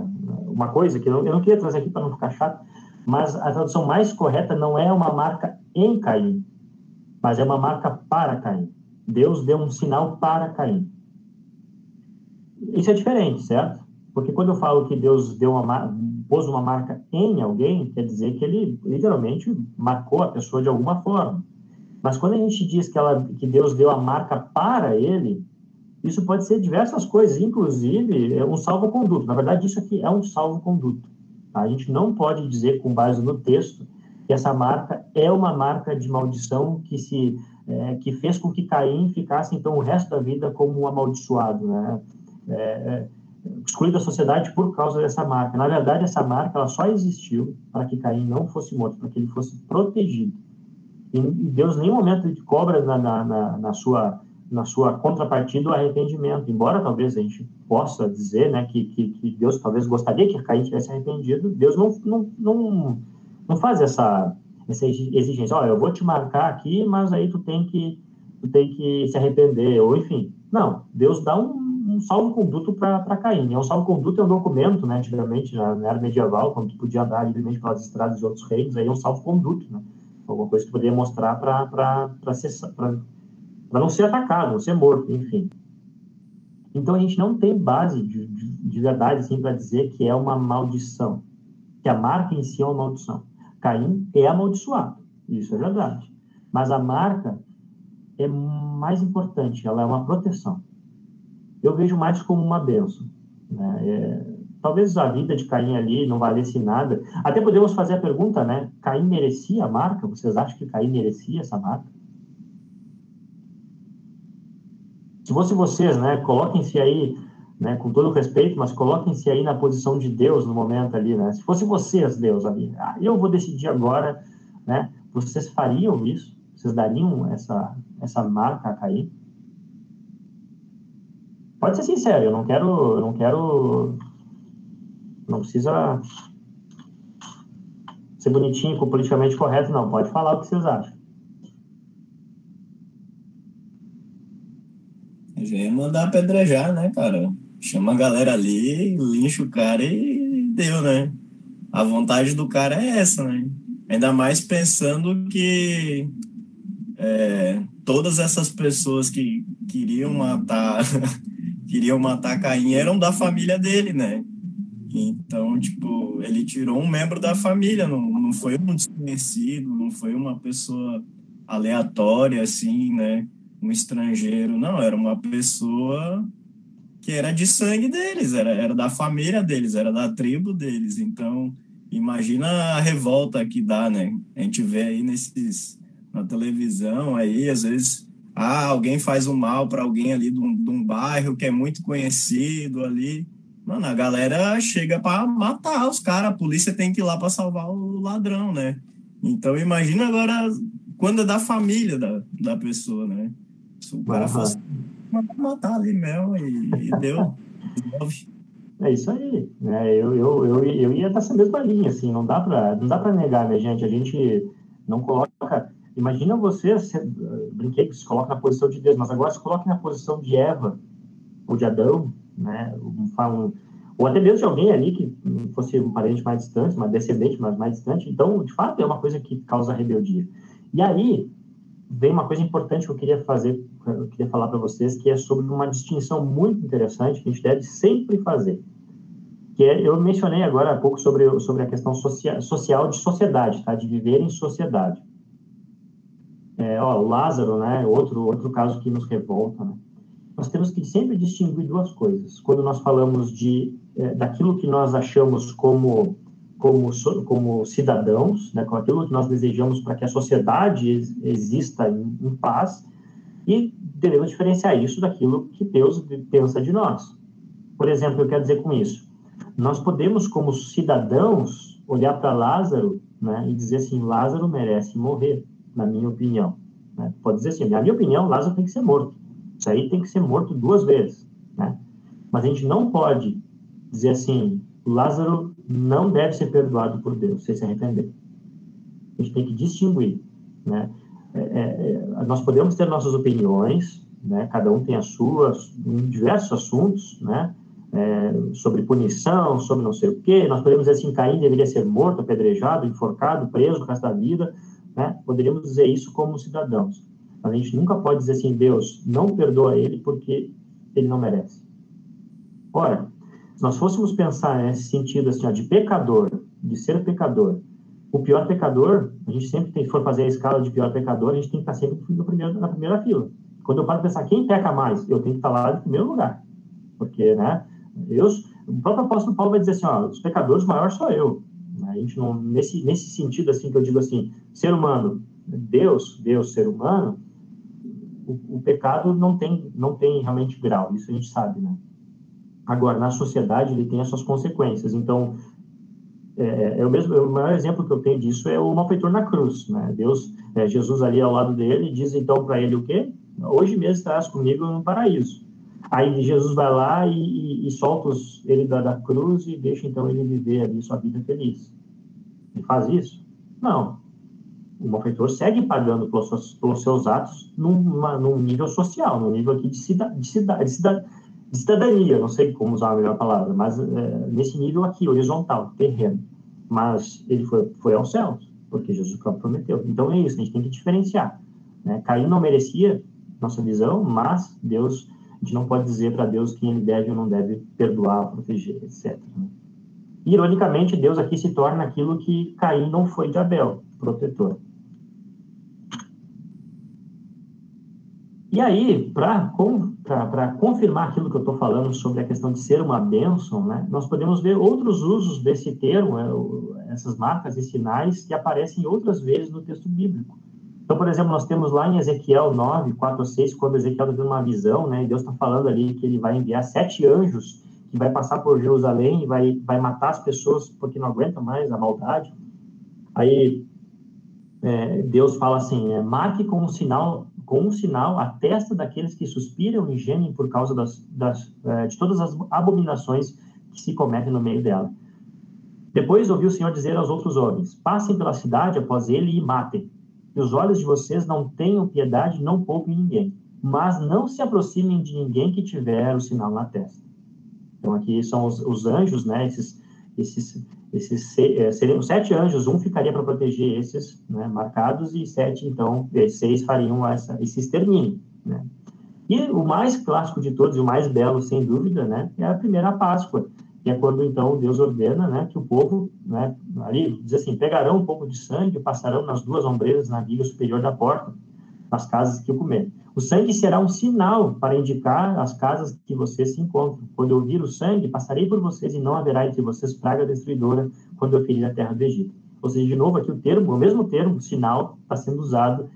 C: uma coisa que eu eu não queria trazer aqui para não ficar chato, mas a tradução mais correta não é uma marca em Caim, mas é uma marca para Caim. Deus deu um sinal para Caim. Isso é diferente, certo? Porque quando eu falo que Deus deu uma, pôs uma marca em alguém, quer dizer que ele literalmente marcou a pessoa de alguma forma. Mas quando a gente diz que, ela, que Deus deu a marca para ele, isso pode ser diversas coisas, inclusive é um salvo-conduto. Na verdade, isso aqui é um salvo-conduto. Tá? A gente não pode dizer, com base no texto, que essa marca é uma marca de maldição que se é, que fez com que Caim ficasse então o resto da vida como um amaldiçoado, né? É, é, excluído da sociedade por causa dessa marca. Na verdade, essa marca ela só existiu para que Caim não fosse morto, para que ele fosse protegido. E Deus, em nenhum momento, cobra na, na, na, na sua na sua contrapartida o arrependimento. Embora talvez a gente possa dizer né, que, que, que Deus talvez gostaria que Caim tivesse arrependido, Deus não, não, não, não faz essa, essa exigência. Olha, eu vou te marcar aqui, mas aí tu tem que, tu tem que se arrepender, ou enfim. Não, Deus dá um um salvo-conduto para Caim. É um salvo-conduto é um documento, né, antigamente, na, era medieval, quando tu podia andar livremente pelas estradas de outros reinos, aí é um salvo-conduto, né? Alguma coisa que tu poderia mostrar para não ser atacado, não ser morto, enfim. Então a gente não tem base de, de, de verdade assim, para dizer que é uma maldição, que a marca em si é uma maldição. Caim é amaldiçoado, isso é verdade. Mas a marca é mais importante, ela é uma proteção eu vejo mais como uma benção. Né? É, talvez a vida de Caim ali não valesse nada. Até podemos fazer a pergunta, né? Caim merecia a marca? Vocês acham que Caim merecia essa marca? Se fosse vocês, né? Coloquem-se aí, né? Com todo respeito, mas coloquem-se aí na posição de Deus no momento ali, né? Se fosse vocês, Deus ali, ah, eu vou decidir agora, né? Vocês fariam isso? Vocês dariam essa essa marca a Caim? Pode ser sincero, eu não quero, não quero, não precisa ser bonitinho, politicamente correto, não. Pode falar o que vocês acham.
J: Já ia mandar apedrejar, né, cara? Chama a galera ali, lincha o cara e deu, né? A vontade do cara é essa, né? Ainda mais pensando que é, todas essas pessoas que queriam matar queriam matar Caim eram da família dele, né? Então, tipo, ele tirou um membro da família, não, não foi um desconhecido, não foi uma pessoa aleatória, assim, né? Um estrangeiro, não, era uma pessoa que era de sangue deles, era, era da família deles, era da tribo deles. Então, imagina a revolta que dá, né? A gente vê aí nesses, na televisão, aí, às vezes Ah, alguém faz um mal para alguém ali de um, de um bairro que é muito conhecido ali. Mano, a galera chega para matar os caras, a polícia tem que ir lá para salvar o ladrão, né? Então imagina agora quando é da família da, da pessoa, né? Se o cara fosse matar ali mesmo e, e deu.
C: É isso aí, né? Eu, eu, eu, eu ia nessa mesma linha, assim, não dá para não dá para negar, né, gente? A gente não coloca. Imagina você brinquei que se coloca na posição de Deus, mas agora se coloca na posição de Eva ou de Adão, né? Um, ou até mesmo de alguém ali que fosse um parente mais distante, uma descendente mais distante. Então, de fato, é uma coisa que causa rebeldia. E aí vem uma coisa importante que eu queria fazer, eu queria falar para vocês, que é sobre uma distinção muito interessante que a gente deve sempre fazer. Que é, eu mencionei agora há pouco sobre, sobre a questão social, social de sociedade, tá? De viver em sociedade. É, ó, o Lázaro, né? Outro outro caso que nos revolta, né? Nós temos que sempre distinguir duas coisas. Quando nós falamos de é, daquilo que nós achamos como como, como cidadãos, né, com aquilo que nós desejamos para que a sociedade exista em, em paz, e devemos diferenciar isso daquilo que Deus pensa de nós. Por exemplo, eu quero dizer com isso, nós podemos, como cidadãos, olhar para Lázaro né, e dizer assim: Lázaro merece morrer, na minha opinião. Né? Pode dizer assim: na minha opinião, Lázaro tem que ser morto. Isso aí tem que ser morto duas vezes. Né? Mas a gente não pode dizer assim: Lázaro não deve ser perdoado por Deus se se arrepender. A gente tem que distinguir, né? É, é, é, nós podemos ter nossas opiniões, né? Cada um tem as suas em diversos assuntos, né? É, sobre punição, sobre não sei o quê. Nós podemos dizer assim, Caim deveria ser morto, apedrejado, enforcado, preso o resto da vida, né? Poderíamos dizer isso como cidadãos. Mas a gente nunca pode dizer assim, Deus não perdoa ele porque ele não merece. Ora, se nós fôssemos pensar nesse sentido assim, ó, de pecador, de ser pecador, o pior pecador, a gente sempre tem, se for fazer a escala de pior pecador, a gente tem que estar sempre no primeiro, na primeira fila. Quando eu paro pensar quem peca mais, eu tenho que estar lá em primeiro lugar. Porque, né, eu, o próprio apóstolo Paulo vai dizer assim, ó, os pecadores maior sou eu. Gente não, nesse, nesse sentido, assim, que eu digo assim, ser humano, Deus, Deus, ser humano, o, o pecado não tem, não tem realmente grau, isso a gente sabe, né? Agora, na sociedade, ele tem as suas consequências. Então, é, é o mesmo, o maior exemplo que eu tenho disso é o malfeitor na cruz, né? Deus, é, Jesus ali ao lado dele diz então para ele o quê? Hoje mesmo estarás comigo no paraíso. Aí Jesus vai lá e, e, e solta os, ele da, da, cruz e deixa então ele viver ali sua vida feliz. Ele faz isso? Não. O malfeitor segue pagando pelos seus, pelos seus atos numa, num nível social, num nível aqui de cidade, de cidade, de cidade de cidadania, não sei como usar a melhor palavra, mas é, nesse nível aqui, horizontal, terreno. Mas ele foi, foi ao céu, porque Jesus prometeu. Então é isso, a gente tem que diferenciar. Né? Caim não merecia nossa visão, mas Deus, a gente não pode dizer para Deus quem ele deve ou não deve perdoar, proteger, etc. Né? Ironicamente, Deus aqui se torna aquilo que Caim não foi de Abel, protetor. E aí, para confirmar aquilo que eu estou falando sobre a questão de ser uma bênção, né, nós podemos ver outros usos desse termo, é, essas marcas e sinais que aparecem outras vezes no texto bíblico. Então, por exemplo, nós temos lá em Ezequiel 9, 4 a 6, quando Ezequiel está tendo uma visão, né, e Deus está falando ali que ele vai enviar sete anjos que vai passar por Jerusalém e vai, vai matar as pessoas porque não aguentam mais a maldade. Aí é, Deus fala assim, é, marque como um sinal com um sinal a testa daqueles que suspiram e gemem por causa das, das, eh, de todas as abominações que se cometem no meio dela. Depois ouviu o Senhor dizer aos outros homens: Passem pela cidade após ele e matem. E os olhos de vocês não tenham piedade, não poupem ninguém. Mas não se aproximem de ninguém que tiver o sinal na testa. Então, aqui são os, os anjos, né? Esses, esses esses é, seriam sete anjos, um ficaria para proteger esses né, marcados e sete, então, é, seis fariam essa, esse extermínio. Né? E o mais clássico de todos, o mais belo, sem dúvida, né, é a primeira Páscoa, que é quando, então, Deus ordena né, que o povo, né, ali, diz assim, pegarão um pouco de sangue passarão nas duas ombreiras na viga superior da porta, nas casas que o comerem. O sangue será um sinal para indicar as casas que vocês se encontram. Quando eu vir o sangue, passarei por vocês e não haverá entre vocês praga destruidora quando eu ferir a terra do Egito. Ou seja, de novo, aqui o termo, o mesmo termo, sinal, está sendo usado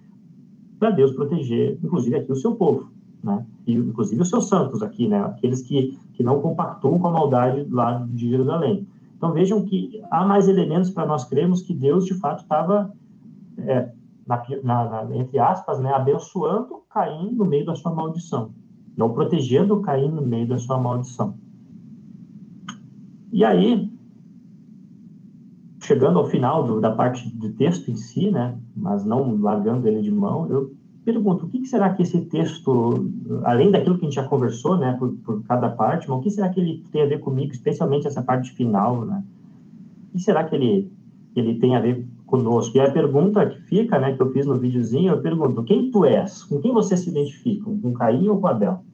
C: para Deus proteger, inclusive aqui o seu povo, né? E inclusive os seus santos aqui, né? Aqueles que, que não compactuam com a maldade lá de Jerusalém. Então vejam que há mais elementos para nós crermos que Deus de fato estava, é, na, na, na, entre aspas, né, abençoando Caim no meio da sua maldição, não protegendo Caim no meio da sua maldição. E aí, chegando ao final do, da parte do texto em si, né, mas não largando ele de mão, eu pergunto, o que, será que esse texto, além daquilo que a gente já conversou, né, por, por, cada parte, mas o que será que ele tem a ver comigo, especialmente essa parte final, né? O que será que ele, ele tem a ver conosco? E a pergunta que fica, né, que eu fiz no videozinho, eu pergunto, quem tu és? Com quem você se identifica? Com Caim ou com Abel?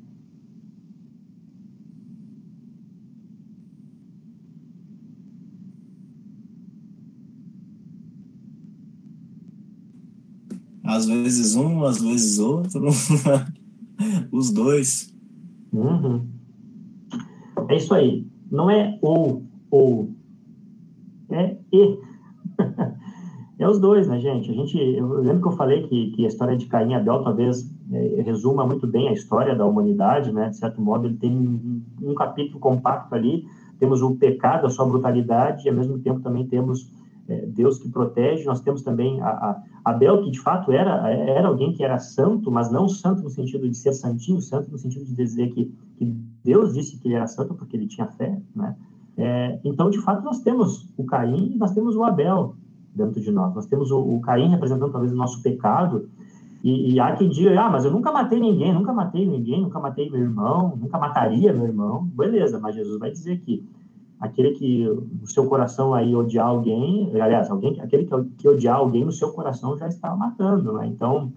J: Às vezes um, às vezes outro. Os dois.
C: Uhum. É isso aí. Não é ou, ou. É e. é os dois, né, gente? A gente, eu lembro que eu falei que, que a história de Caim e Abel talvez é, resuma muito bem a história da humanidade, né? De certo modo, ele tem um, capítulo compacto ali. Temos o pecado, a sua brutalidade, e ao mesmo tempo também temos é, Deus que protege. Nós temos também a, a, Abel, que de fato era, era alguém que era santo, mas não santo no sentido de ser santinho, santo no sentido de dizer que, que Deus disse que ele era santo porque ele tinha fé, né? É, então, de fato, nós temos o Caim e nós temos o Abel dentro de nós. Nós temos o, o Caim representando talvez o nosso pecado, e, e, há quem diga, ah, mas eu nunca matei ninguém, nunca matei ninguém, nunca matei meu irmão, nunca mataria meu irmão. Beleza, mas Jesus vai dizer que aquele que no seu coração aí odiar alguém, aliás, alguém, aquele que, que odiar alguém no seu coração já está matando, né? Então,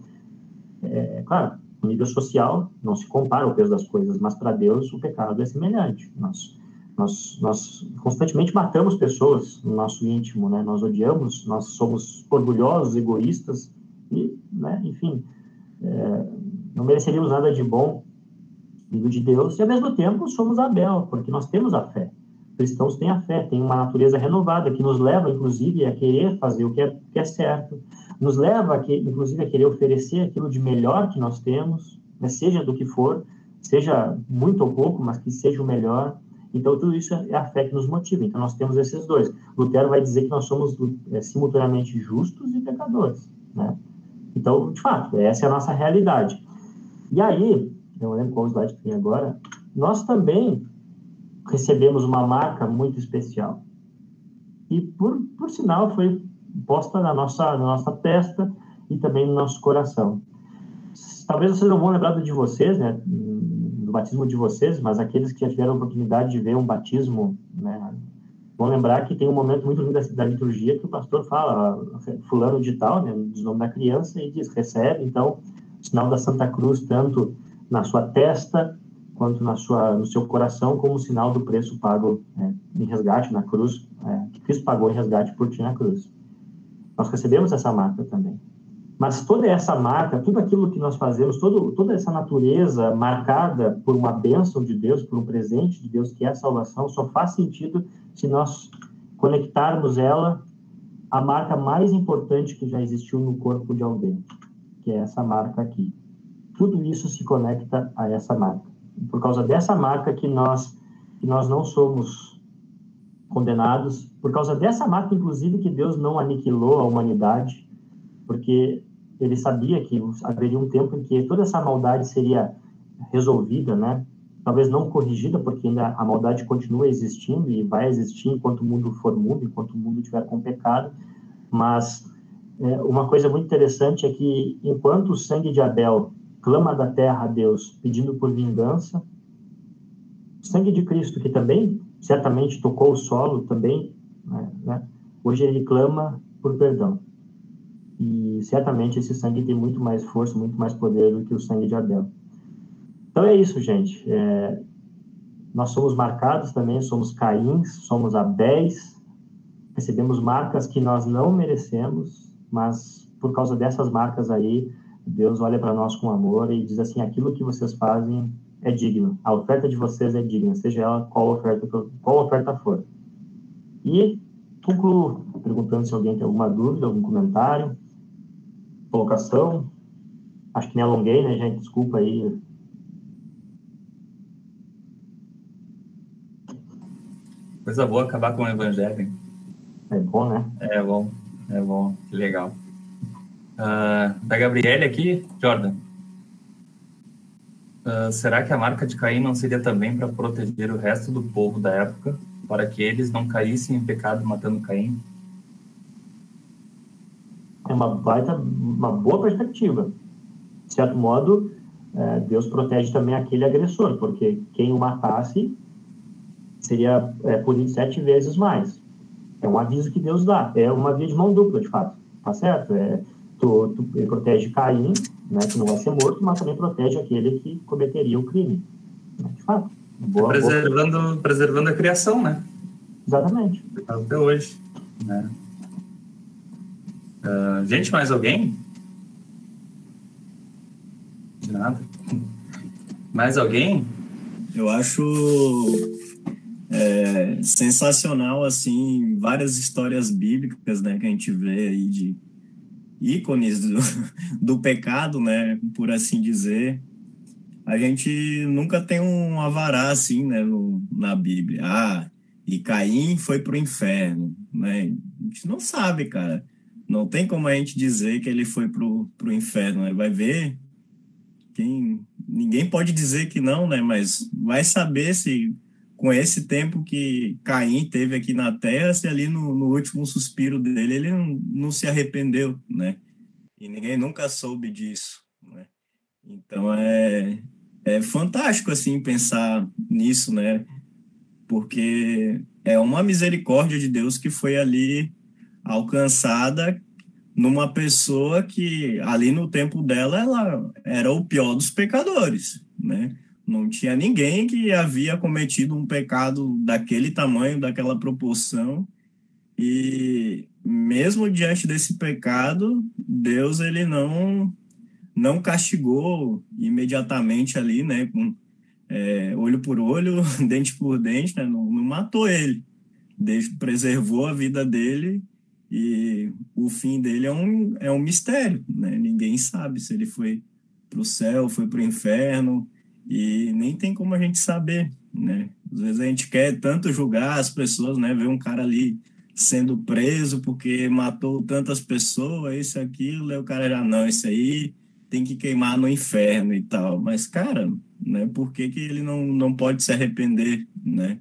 C: é, claro, no nível social não se compara o peso das coisas, mas para Deus o pecado é semelhante. Nós, nós, nós constantemente matamos pessoas no nosso íntimo, né? Nós odiamos, nós somos orgulhosos, egoístas e, né? Enfim, é, não mereceríamos nada de bom vindo de Deus e ao mesmo tempo somos Abel, porque nós temos a fé cristãos têm a fé, têm uma natureza renovada que nos leva, inclusive, a querer fazer o que é, que é certo, nos leva, a que, inclusive, a querer oferecer aquilo de melhor que nós temos, né, seja do que for, seja muito ou pouco, mas que seja o melhor. Então, tudo isso é a fé que nos motiva. Então, nós temos esses dois. Lutero vai dizer que nós somos é, simultaneamente justos e pecadores. Né? Então, de fato, essa é a nossa realidade. E aí, eu lembro qual slide que tem agora, nós também recebemos uma marca muito especial. E, por, por sinal, foi posta na nossa, na nossa testa e também no nosso coração. Talvez vocês não vão lembrar de vocês, né, do batismo de vocês, mas aqueles que já tiveram a oportunidade de ver um batismo, né, vão lembrar que tem um momento muito lindo da, da liturgia que o pastor fala, fulano de tal, né, diz o nome da criança e diz, recebe, então, o sinal da Santa Cruz, tanto na sua testa quanto na sua, no seu coração, como sinal do preço pago né, em resgate na cruz, é, que Cristo pagou em resgate por ti na cruz. Nós recebemos essa marca também. Mas toda essa marca, tudo aquilo que nós fazemos, todo, toda essa natureza marcada por uma bênção de Deus, por um presente de Deus que é a salvação, só faz sentido se nós conectarmos ela à marca mais importante que já existiu no corpo de alguém, que é essa marca aqui. Tudo isso se conecta a essa marca por causa dessa marca que nós que nós não somos condenados, por causa dessa marca inclusive que Deus não aniquilou a humanidade, porque ele sabia que haveria um tempo em que toda essa maldade seria resolvida, né? Talvez não corrigida, porque ainda a maldade continua existindo e vai existir enquanto o mundo for mundo, enquanto o mundo estiver com pecado. Mas é, uma coisa muito interessante é que enquanto o sangue de Abel clama da terra a Deus pedindo por vingança. O sangue de Cristo, que também certamente tocou o solo, também, né, né, hoje ele clama por perdão. E certamente esse sangue tem muito mais força, muito mais poder do que o sangue de Abel. Então é isso, gente. É, nós somos marcados também, somos Caíns, somos Abéis, recebemos marcas que nós não merecemos, mas por causa dessas marcas aí, Deus olha para nós com amor e diz assim: aquilo que vocês fazem é digno, a oferta de vocês é digna, seja ela qual oferta, qual oferta for. E concluo perguntando se alguém tem alguma dúvida, algum comentário, colocação. Acho que me alonguei, né, gente? Desculpa aí.
D: Coisa boa acabar com o evangelho.
C: É bom, né?
D: É bom, é bom, que legal. Uh, da Gabriele aqui, Jordan. Uh, será que a marca de Caim não seria também para proteger o resto do povo da época, para que eles não caíssem em pecado matando Caim?
C: É uma baita, uma boa perspectiva. De certo modo, é, Deus protege também aquele agressor, porque quem o matasse seria é, punido sete vezes mais. É um aviso que Deus dá. É uma via de mão dupla, de fato. Tá certo? É, tu, tu, ele protege Caim, né, que não vai ser morto, mas também protege aquele que cometeria o crime. Né, de fato.
D: Boa, preservando, boa. preservando a criação, né?
C: Exatamente.
D: Até hoje. Né? Uh, gente, mais alguém? De nada. Mais alguém?
J: Eu acho é, sensacional, assim, várias histórias bíblicas, né, que a gente vê aí de ícones do, do pecado, né, por assim dizer. A gente nunca tem um avará, assim, né, no, na Bíblia. Ah, e Caim foi pro inferno, né? A gente não sabe, cara. Não tem como a gente dizer que ele foi pro, pro inferno, né? Vai ver quem... Ninguém pode dizer que não, né? Mas vai saber se com esse tempo que Caim teve aqui na Terra, se ali no, no último suspiro dele ele não, não, se arrependeu, né? E ninguém nunca soube disso, né? Então é, é fantástico assim pensar nisso, né? Porque é uma misericórdia de Deus que foi ali alcançada numa pessoa que ali no tempo dela ela era o pior dos pecadores, né? Não tinha ninguém que havia cometido um pecado daquele tamanho, daquela proporção. E mesmo diante desse pecado, Deus ele não não castigou imediatamente ali, né, com é, olho por olho, dente por dente, né, não, não matou ele, Deus preservou a vida dele e o fim dele é um, é um mistério, né? Ninguém sabe se ele foi para o céu, foi para o inferno, e nem tem como a gente saber, né? Às vezes a gente quer tanto julgar as pessoas, né? Ver um cara ali sendo preso porque matou tantas pessoas, isso, aquilo, e o cara já, não, isso aí tem que queimar no inferno e tal. Mas, cara, né? Por que, que ele não, não pode se arrepender, né?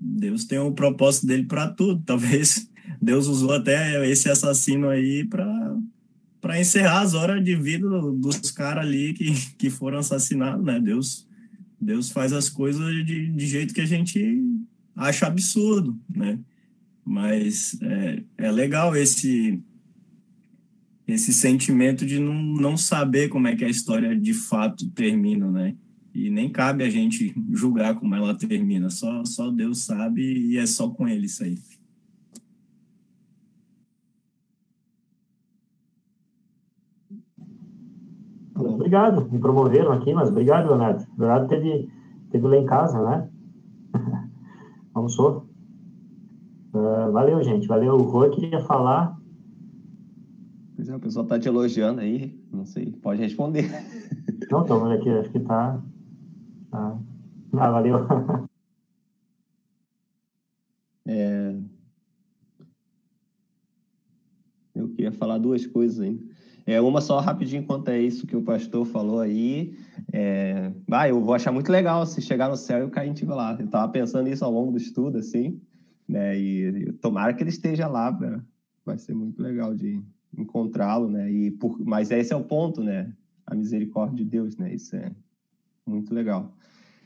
J: Deus tem o um propósito dele para tudo. Talvez Deus usou até esse assassino aí para para encerrar as horas de vida dos caras ali que, que foram assassinados, né? Deus, Deus faz as coisas de, de jeito que a gente acha absurdo, né? Mas é, é legal esse esse sentimento de não, não saber como é que a história de fato termina, né? E nem cabe a gente julgar como ela termina, só, só Deus sabe e é só com ele isso aí.
C: Obrigado, me promoveram aqui, mas obrigado, Leonardo. Leonardo teve, teve lá em casa, né? Almoçou. Uh, valeu, gente. Valeu. O Rô queria falar.
I: Pois é, o pessoal tá te elogiando aí. Não sei, pode responder.
C: Não, tô vendo aqui, acho que tá. tá... Ah, valeu.
I: É... Eu queria falar duas coisas ainda. É, uma só rapidinho quanto é isso que o pastor falou aí. É, ah, eu vou achar muito legal se chegar no céu e o Caim estiver lá. Eu estava pensando isso ao longo do estudo, assim, né? E, e tomara que ele esteja lá, pra, vai ser muito legal de encontrá-lo, né? E por, mas esse é o ponto, né? A misericórdia de Deus, né? Isso é muito legal.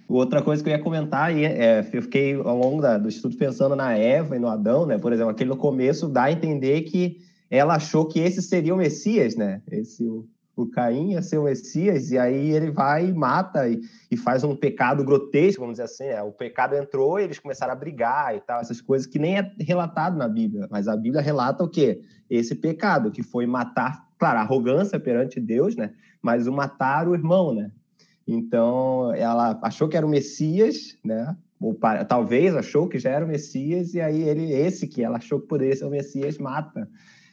I: Outra coisa que eu ia comentar, é, eu fiquei ao longo da, do estudo pensando na Eva e no Adão, né? Por exemplo, aquele no começo dá a entender que ela achou que esse seria o Messias, né? Esse, o, o Caim ia ser o Messias, e aí ele vai e mata e, e faz um pecado grotesco, vamos dizer assim. Né? O pecado entrou e eles começaram a brigar e tal, essas coisas que nem é relatado na Bíblia, mas a Bíblia relata o quê? Esse pecado, que foi matar, claro, arrogância perante Deus, né? Mas o matar o irmão, né? Então, ela achou que era o Messias, né? Ou talvez achou que já era o Messias, e aí ele, esse que ela achou que poderia ser o Messias, mata.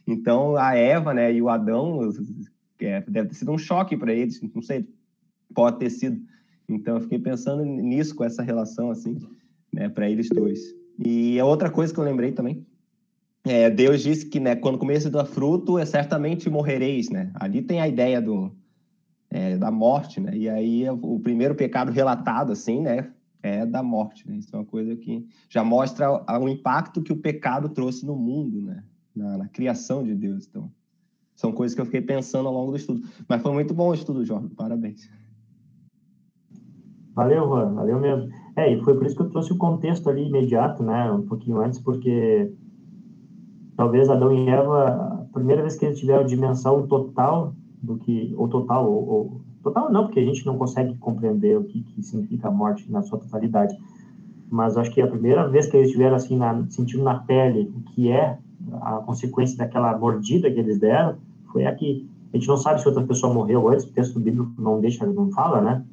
I: Então, a Eva né, e o Adão é, deve ter sido um choque para eles, não sei, pode ter sido. Então, eu fiquei pensando nisso, com essa relação, assim, né, para eles dois. E a outra coisa que eu lembrei também, é, Deus disse que, né, quando começa do fruto, é certamente morrereis, né? Ali tem a ideia do, é, da morte, né? E aí o primeiro pecado relatado, assim, né, é da morte, né? Isso é uma coisa que já mostra o impacto que o pecado trouxe no mundo, né? Na, na criação de Deus. Então, são coisas que eu fiquei pensando ao longo do estudo. Mas foi muito bom o estudo, Jorge. Parabéns.
C: Valeu, Juan. Valeu mesmo. É, e foi por isso que eu trouxe o contexto ali imediato, né? Um pouquinho antes, porque talvez Adão e Eva, a primeira vez que eles tiveram dimensão total do que, ou total, ou, ou, total não, porque a gente não consegue compreender o que, que significa a morte na sua totalidade, mas acho que a primeira vez que eles tiveram assim, na, sentindo na pele o que é a consequência daquela mordida que eles deram, foi a que a gente não sabe se outra pessoa morreu antes, o texto bíblico não deixa, não fala, né?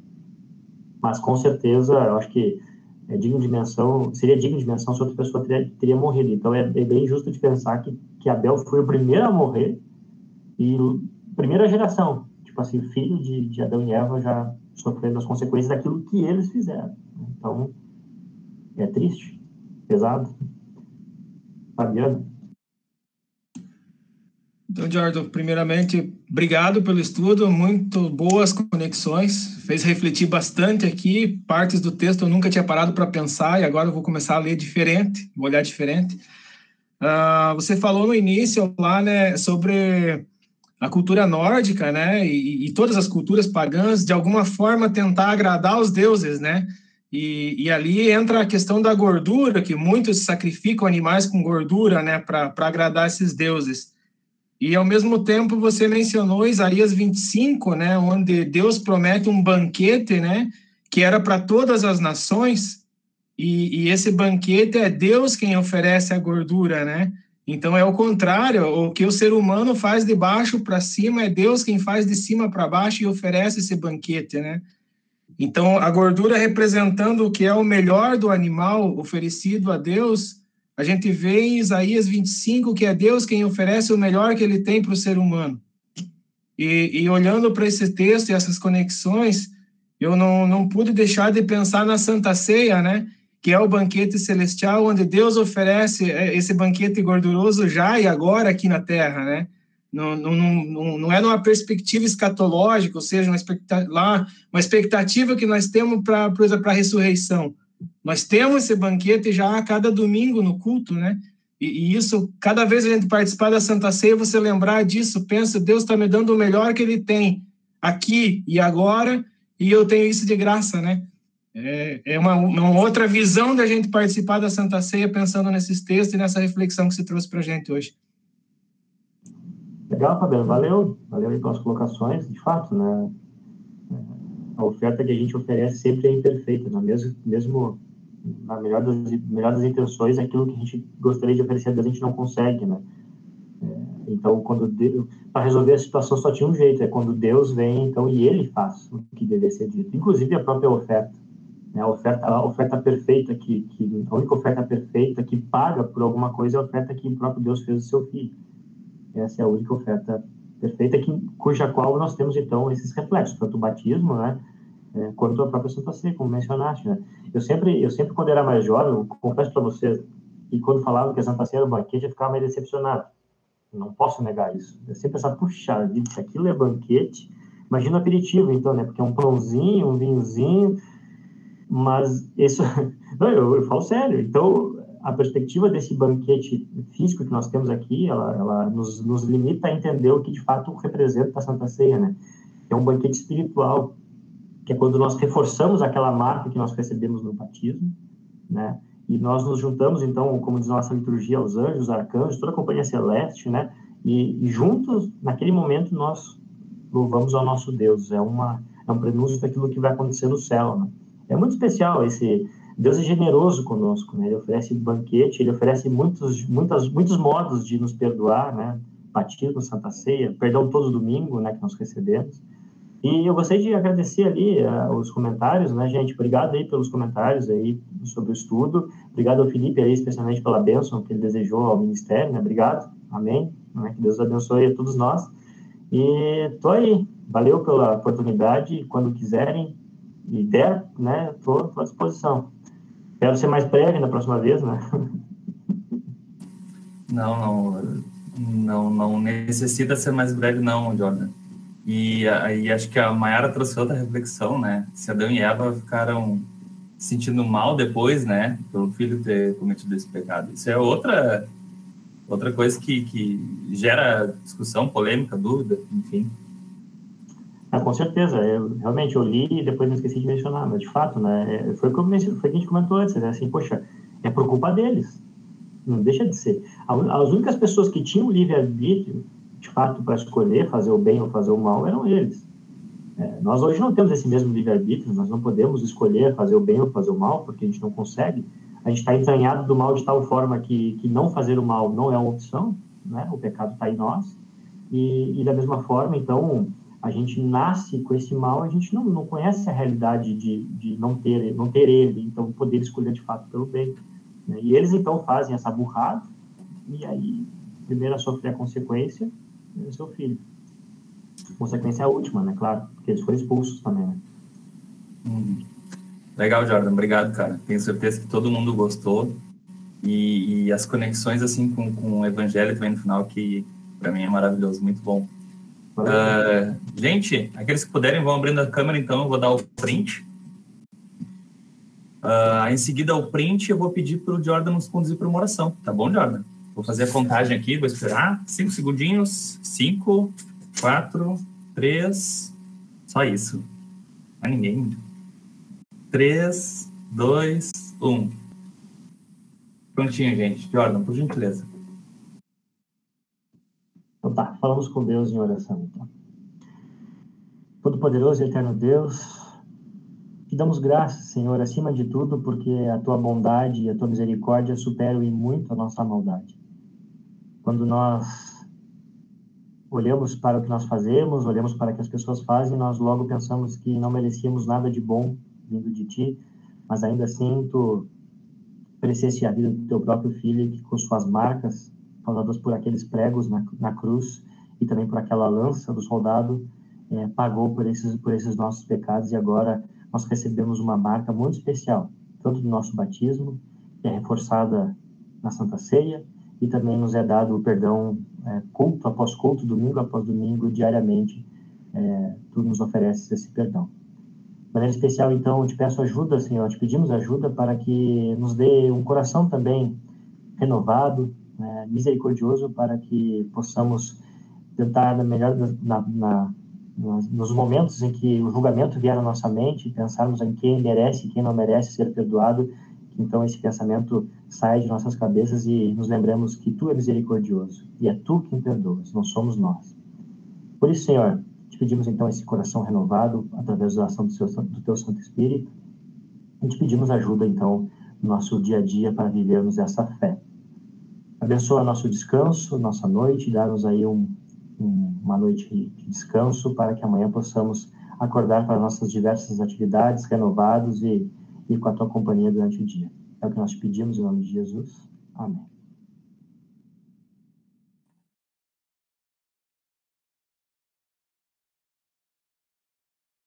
C: Mas com certeza, eu acho que é digno de menção, seria digno de menção se outra pessoa teria, teria morrido. Então é, é, bem justo de pensar que, que Abel foi o primeiro a morrer e primeira geração, tipo assim, filho de, de Adão e Eva já sofrendo as consequências daquilo que eles fizeram. Então é triste, pesado. Fabiano.
F: Então, Jordan, primeiramente, obrigado pelo estudo, muito boas conexões, fez refletir bastante aqui, partes do texto eu nunca tinha parado para pensar e agora eu vou começar a ler diferente, vou olhar diferente. Uh, você falou no início lá, né, sobre a cultura nórdica, né, e, e, todas as culturas pagãs, de alguma forma tentar agradar os deuses, né, e, e ali entra a questão da gordura, que muitos sacrificam animais com gordura, né, para agradar esses deuses. E ao mesmo tempo você mencionou Isaías 25, né, onde Deus promete um banquete, né, que era para todas as nações, e, e, esse banquete é Deus quem oferece a gordura, né? Então é o contrário, o que o ser humano faz de baixo para cima é Deus quem faz de cima para baixo e oferece esse banquete, né? Então a gordura representando o que é o melhor do animal oferecido a Deus, a gente vê em Isaías 25 que é Deus quem oferece o melhor que ele tem para o ser humano. E, e olhando para esse texto e essas conexões, eu não, não pude deixar de pensar na Santa Ceia, né? Que é o banquete celestial, onde Deus oferece é, esse banquete gorduroso já e agora aqui na terra, né? Não, não, não, não é numa perspectiva escatológica, ou seja, uma expectativa, lá, uma expectativa que nós temos para a ressurreição, nós temos esse banquete já a cada domingo no culto, né? E, e, isso, cada vez a gente participar da Santa Ceia, você lembrar disso, pensa, Deus está me dando o melhor que Ele tem aqui e agora, e eu tenho isso de graça, né? É, é uma, uma, outra visão da gente participar da Santa Ceia, pensando nesses textos e nessa reflexão que você trouxe para a gente hoje.
C: Legal, Fabiano, valeu, valeu aí pelas colocações, de fato, né? A oferta que a gente oferece sempre é imperfeita, né? mesmo, mesmo na melhor das, melhor das intenções, aquilo que a gente gostaria de oferecer a gente não consegue, né? É, então, quando para resolver a situação só tinha um jeito, é quando Deus vem, então, e Ele faz o que deve ser dito, inclusive a própria oferta, né? A oferta, a oferta perfeita que, que a única oferta perfeita que paga por alguma coisa é a oferta que o próprio Deus fez do seu filho. Essa é a única oferta perfeita, que, cuja qual nós temos, então, esses reflexos, tanto o batismo, né, é, quanto a própria Santa Ceia, como mencionaste, né. Eu sempre, eu sempre quando era mais jovem, eu confesso para vocês, e quando falava que a Santa Ceia era banquete, eu ficava meio decepcionado. Não posso negar isso. Eu sempre pensava, puxa vida, se aquilo é banquete, imagina aperitivo, então, né, porque é um pãozinho, um vinhozinho, mas isso, não, eu, eu falo sério, então, a perspectiva desse banquete físico que nós temos aqui, ela, ela nos, nos, limita a entender o que de fato representa a Santa Ceia, né? É um banquete espiritual, que é quando nós reforçamos aquela marca que nós recebemos no batismo, né? E nós nos juntamos, então, como diz a nossa liturgia, aos anjos, arcanjos, toda a companhia celeste, né? E, e juntos, naquele momento, nós louvamos ao nosso Deus. É, uma, é um prenúncio daquilo que vai acontecer no céu, né? É muito especial esse Deus é generoso conosco, né? Ele oferece banquete, ele oferece muitos, muitas, muitos modos de nos perdoar, né? Batismo, Santa Ceia, perdão todo domingo, né? Que nós recebemos. E eu gostaria de agradecer ali uh, os comentários, né, gente? Obrigado aí pelos comentários aí sobre o estudo. Obrigado ao Felipe aí, especialmente pela bênção que ele desejou ao ministério, né? Obrigado. Amém. Né? Que Deus abençoe a todos nós. E tô aí. Valeu pela oportunidade. Quando quiserem e der, né, tô, à disposição. Quero ser mais breve na próxima vez, né?
D: Não, não, não, não necessita ser mais breve, não, Jordan. E aí acho que a Mayara trouxe outra reflexão, né? Se Adão e Eva ficaram sentindo mal depois, né, pelo filho ter cometido esse pecado. Isso é outra outra coisa que, que gera discussão, polêmica, dúvida, enfim.
C: Ah, com certeza. Eu, realmente, eu li e depois não esqueci de mencionar, mas de fato, né, é, foi o que, que a gente comentou antes, né, assim, poxa, é por culpa deles. Não deixa de ser. As únicas pessoas que tinham livre-arbítrio, de fato, para escolher fazer o bem ou fazer o mal, eram eles. É, nós hoje não temos esse mesmo livre-arbítrio, nós não podemos escolher fazer o bem ou fazer o mal, porque a gente não consegue. A gente está entranhado do mal de tal forma que, que não fazer o mal não é uma opção, né? o pecado está em nós. E, e, da mesma forma, então, a gente nasce com esse mal, a gente não, não conhece a realidade de, de não, ter, não ter ele, então poder escolher de fato pelo bem. Né? E eles, então, fazem essa burrada, e aí, primeiro a sofrer a consequência é o seu filho consequência é a última, né? Claro, porque eles foram expulsos também, né?
D: Hum. Legal, Jordan. Obrigado, cara. Tenho certeza que todo mundo gostou. E, e as conexões, assim, com, com o evangelho também no final, que para mim é maravilhoso, muito bom. Uh, gente, aqueles que puderem vão abrindo a câmera, então eu vou dar o print. Uh, em seguida, o print, eu vou pedir para o Jordan nos conduzir para uma oração. Tá bom, Jordan? Vou fazer a contagem aqui, vou esperar. Cinco segundinhos. Cinco, quatro, três, só isso. Não ninguém. Três, dois, um. Prontinho, gente. Jordan, por gentileza.
C: Então tá, falamos com Deus em oração, então. Todo-Poderoso e Eterno Deus, te damos graças, Senhor, acima de tudo, porque a tua bondade e a tua misericórdia superam em muito a nossa maldade. Quando nós olhamos para o que nós fazemos, olhamos para o que as pessoas fazem, nós logo pensamos que não merecíamos nada de bom vindo de ti, mas ainda assim tu a vida do teu próprio filho, que com suas marcas, causadas por aqueles pregos na, na cruz e também por aquela lança do soldado, é, pagou por esses, por esses nossos pecados e agora nós recebemos uma marca muito especial, tanto do nosso batismo, que é reforçada na Santa Ceia, e também nos é dado o perdão é, culto após culto, domingo após domingo, diariamente, é, tu nos ofereces esse perdão. De maneira especial, então, eu te peço ajuda, Senhor, te pedimos ajuda para que nos dê um coração também renovado, né, misericordioso, para que possamos tentar, na melhor, na, na, nos momentos em que o julgamento vier à nossa mente, pensarmos em quem merece e quem não merece ser perdoado, que então esse pensamento saia de nossas cabeças e nos lembremos que Tu é misericordioso e é Tu quem perdoas, não somos nós. Por isso, Senhor, te pedimos então esse coração renovado através da ação do, seu, do Teu Santo Espírito e te pedimos ajuda então no nosso dia a dia para vivermos essa fé. Abençoa nosso descanso, nossa noite, dá-nos aí um, um, uma noite de descanso para que amanhã possamos acordar para nossas diversas atividades renovados e e com a tua companhia durante o dia. É o que nós pedimos em nome de Jesus. Amém.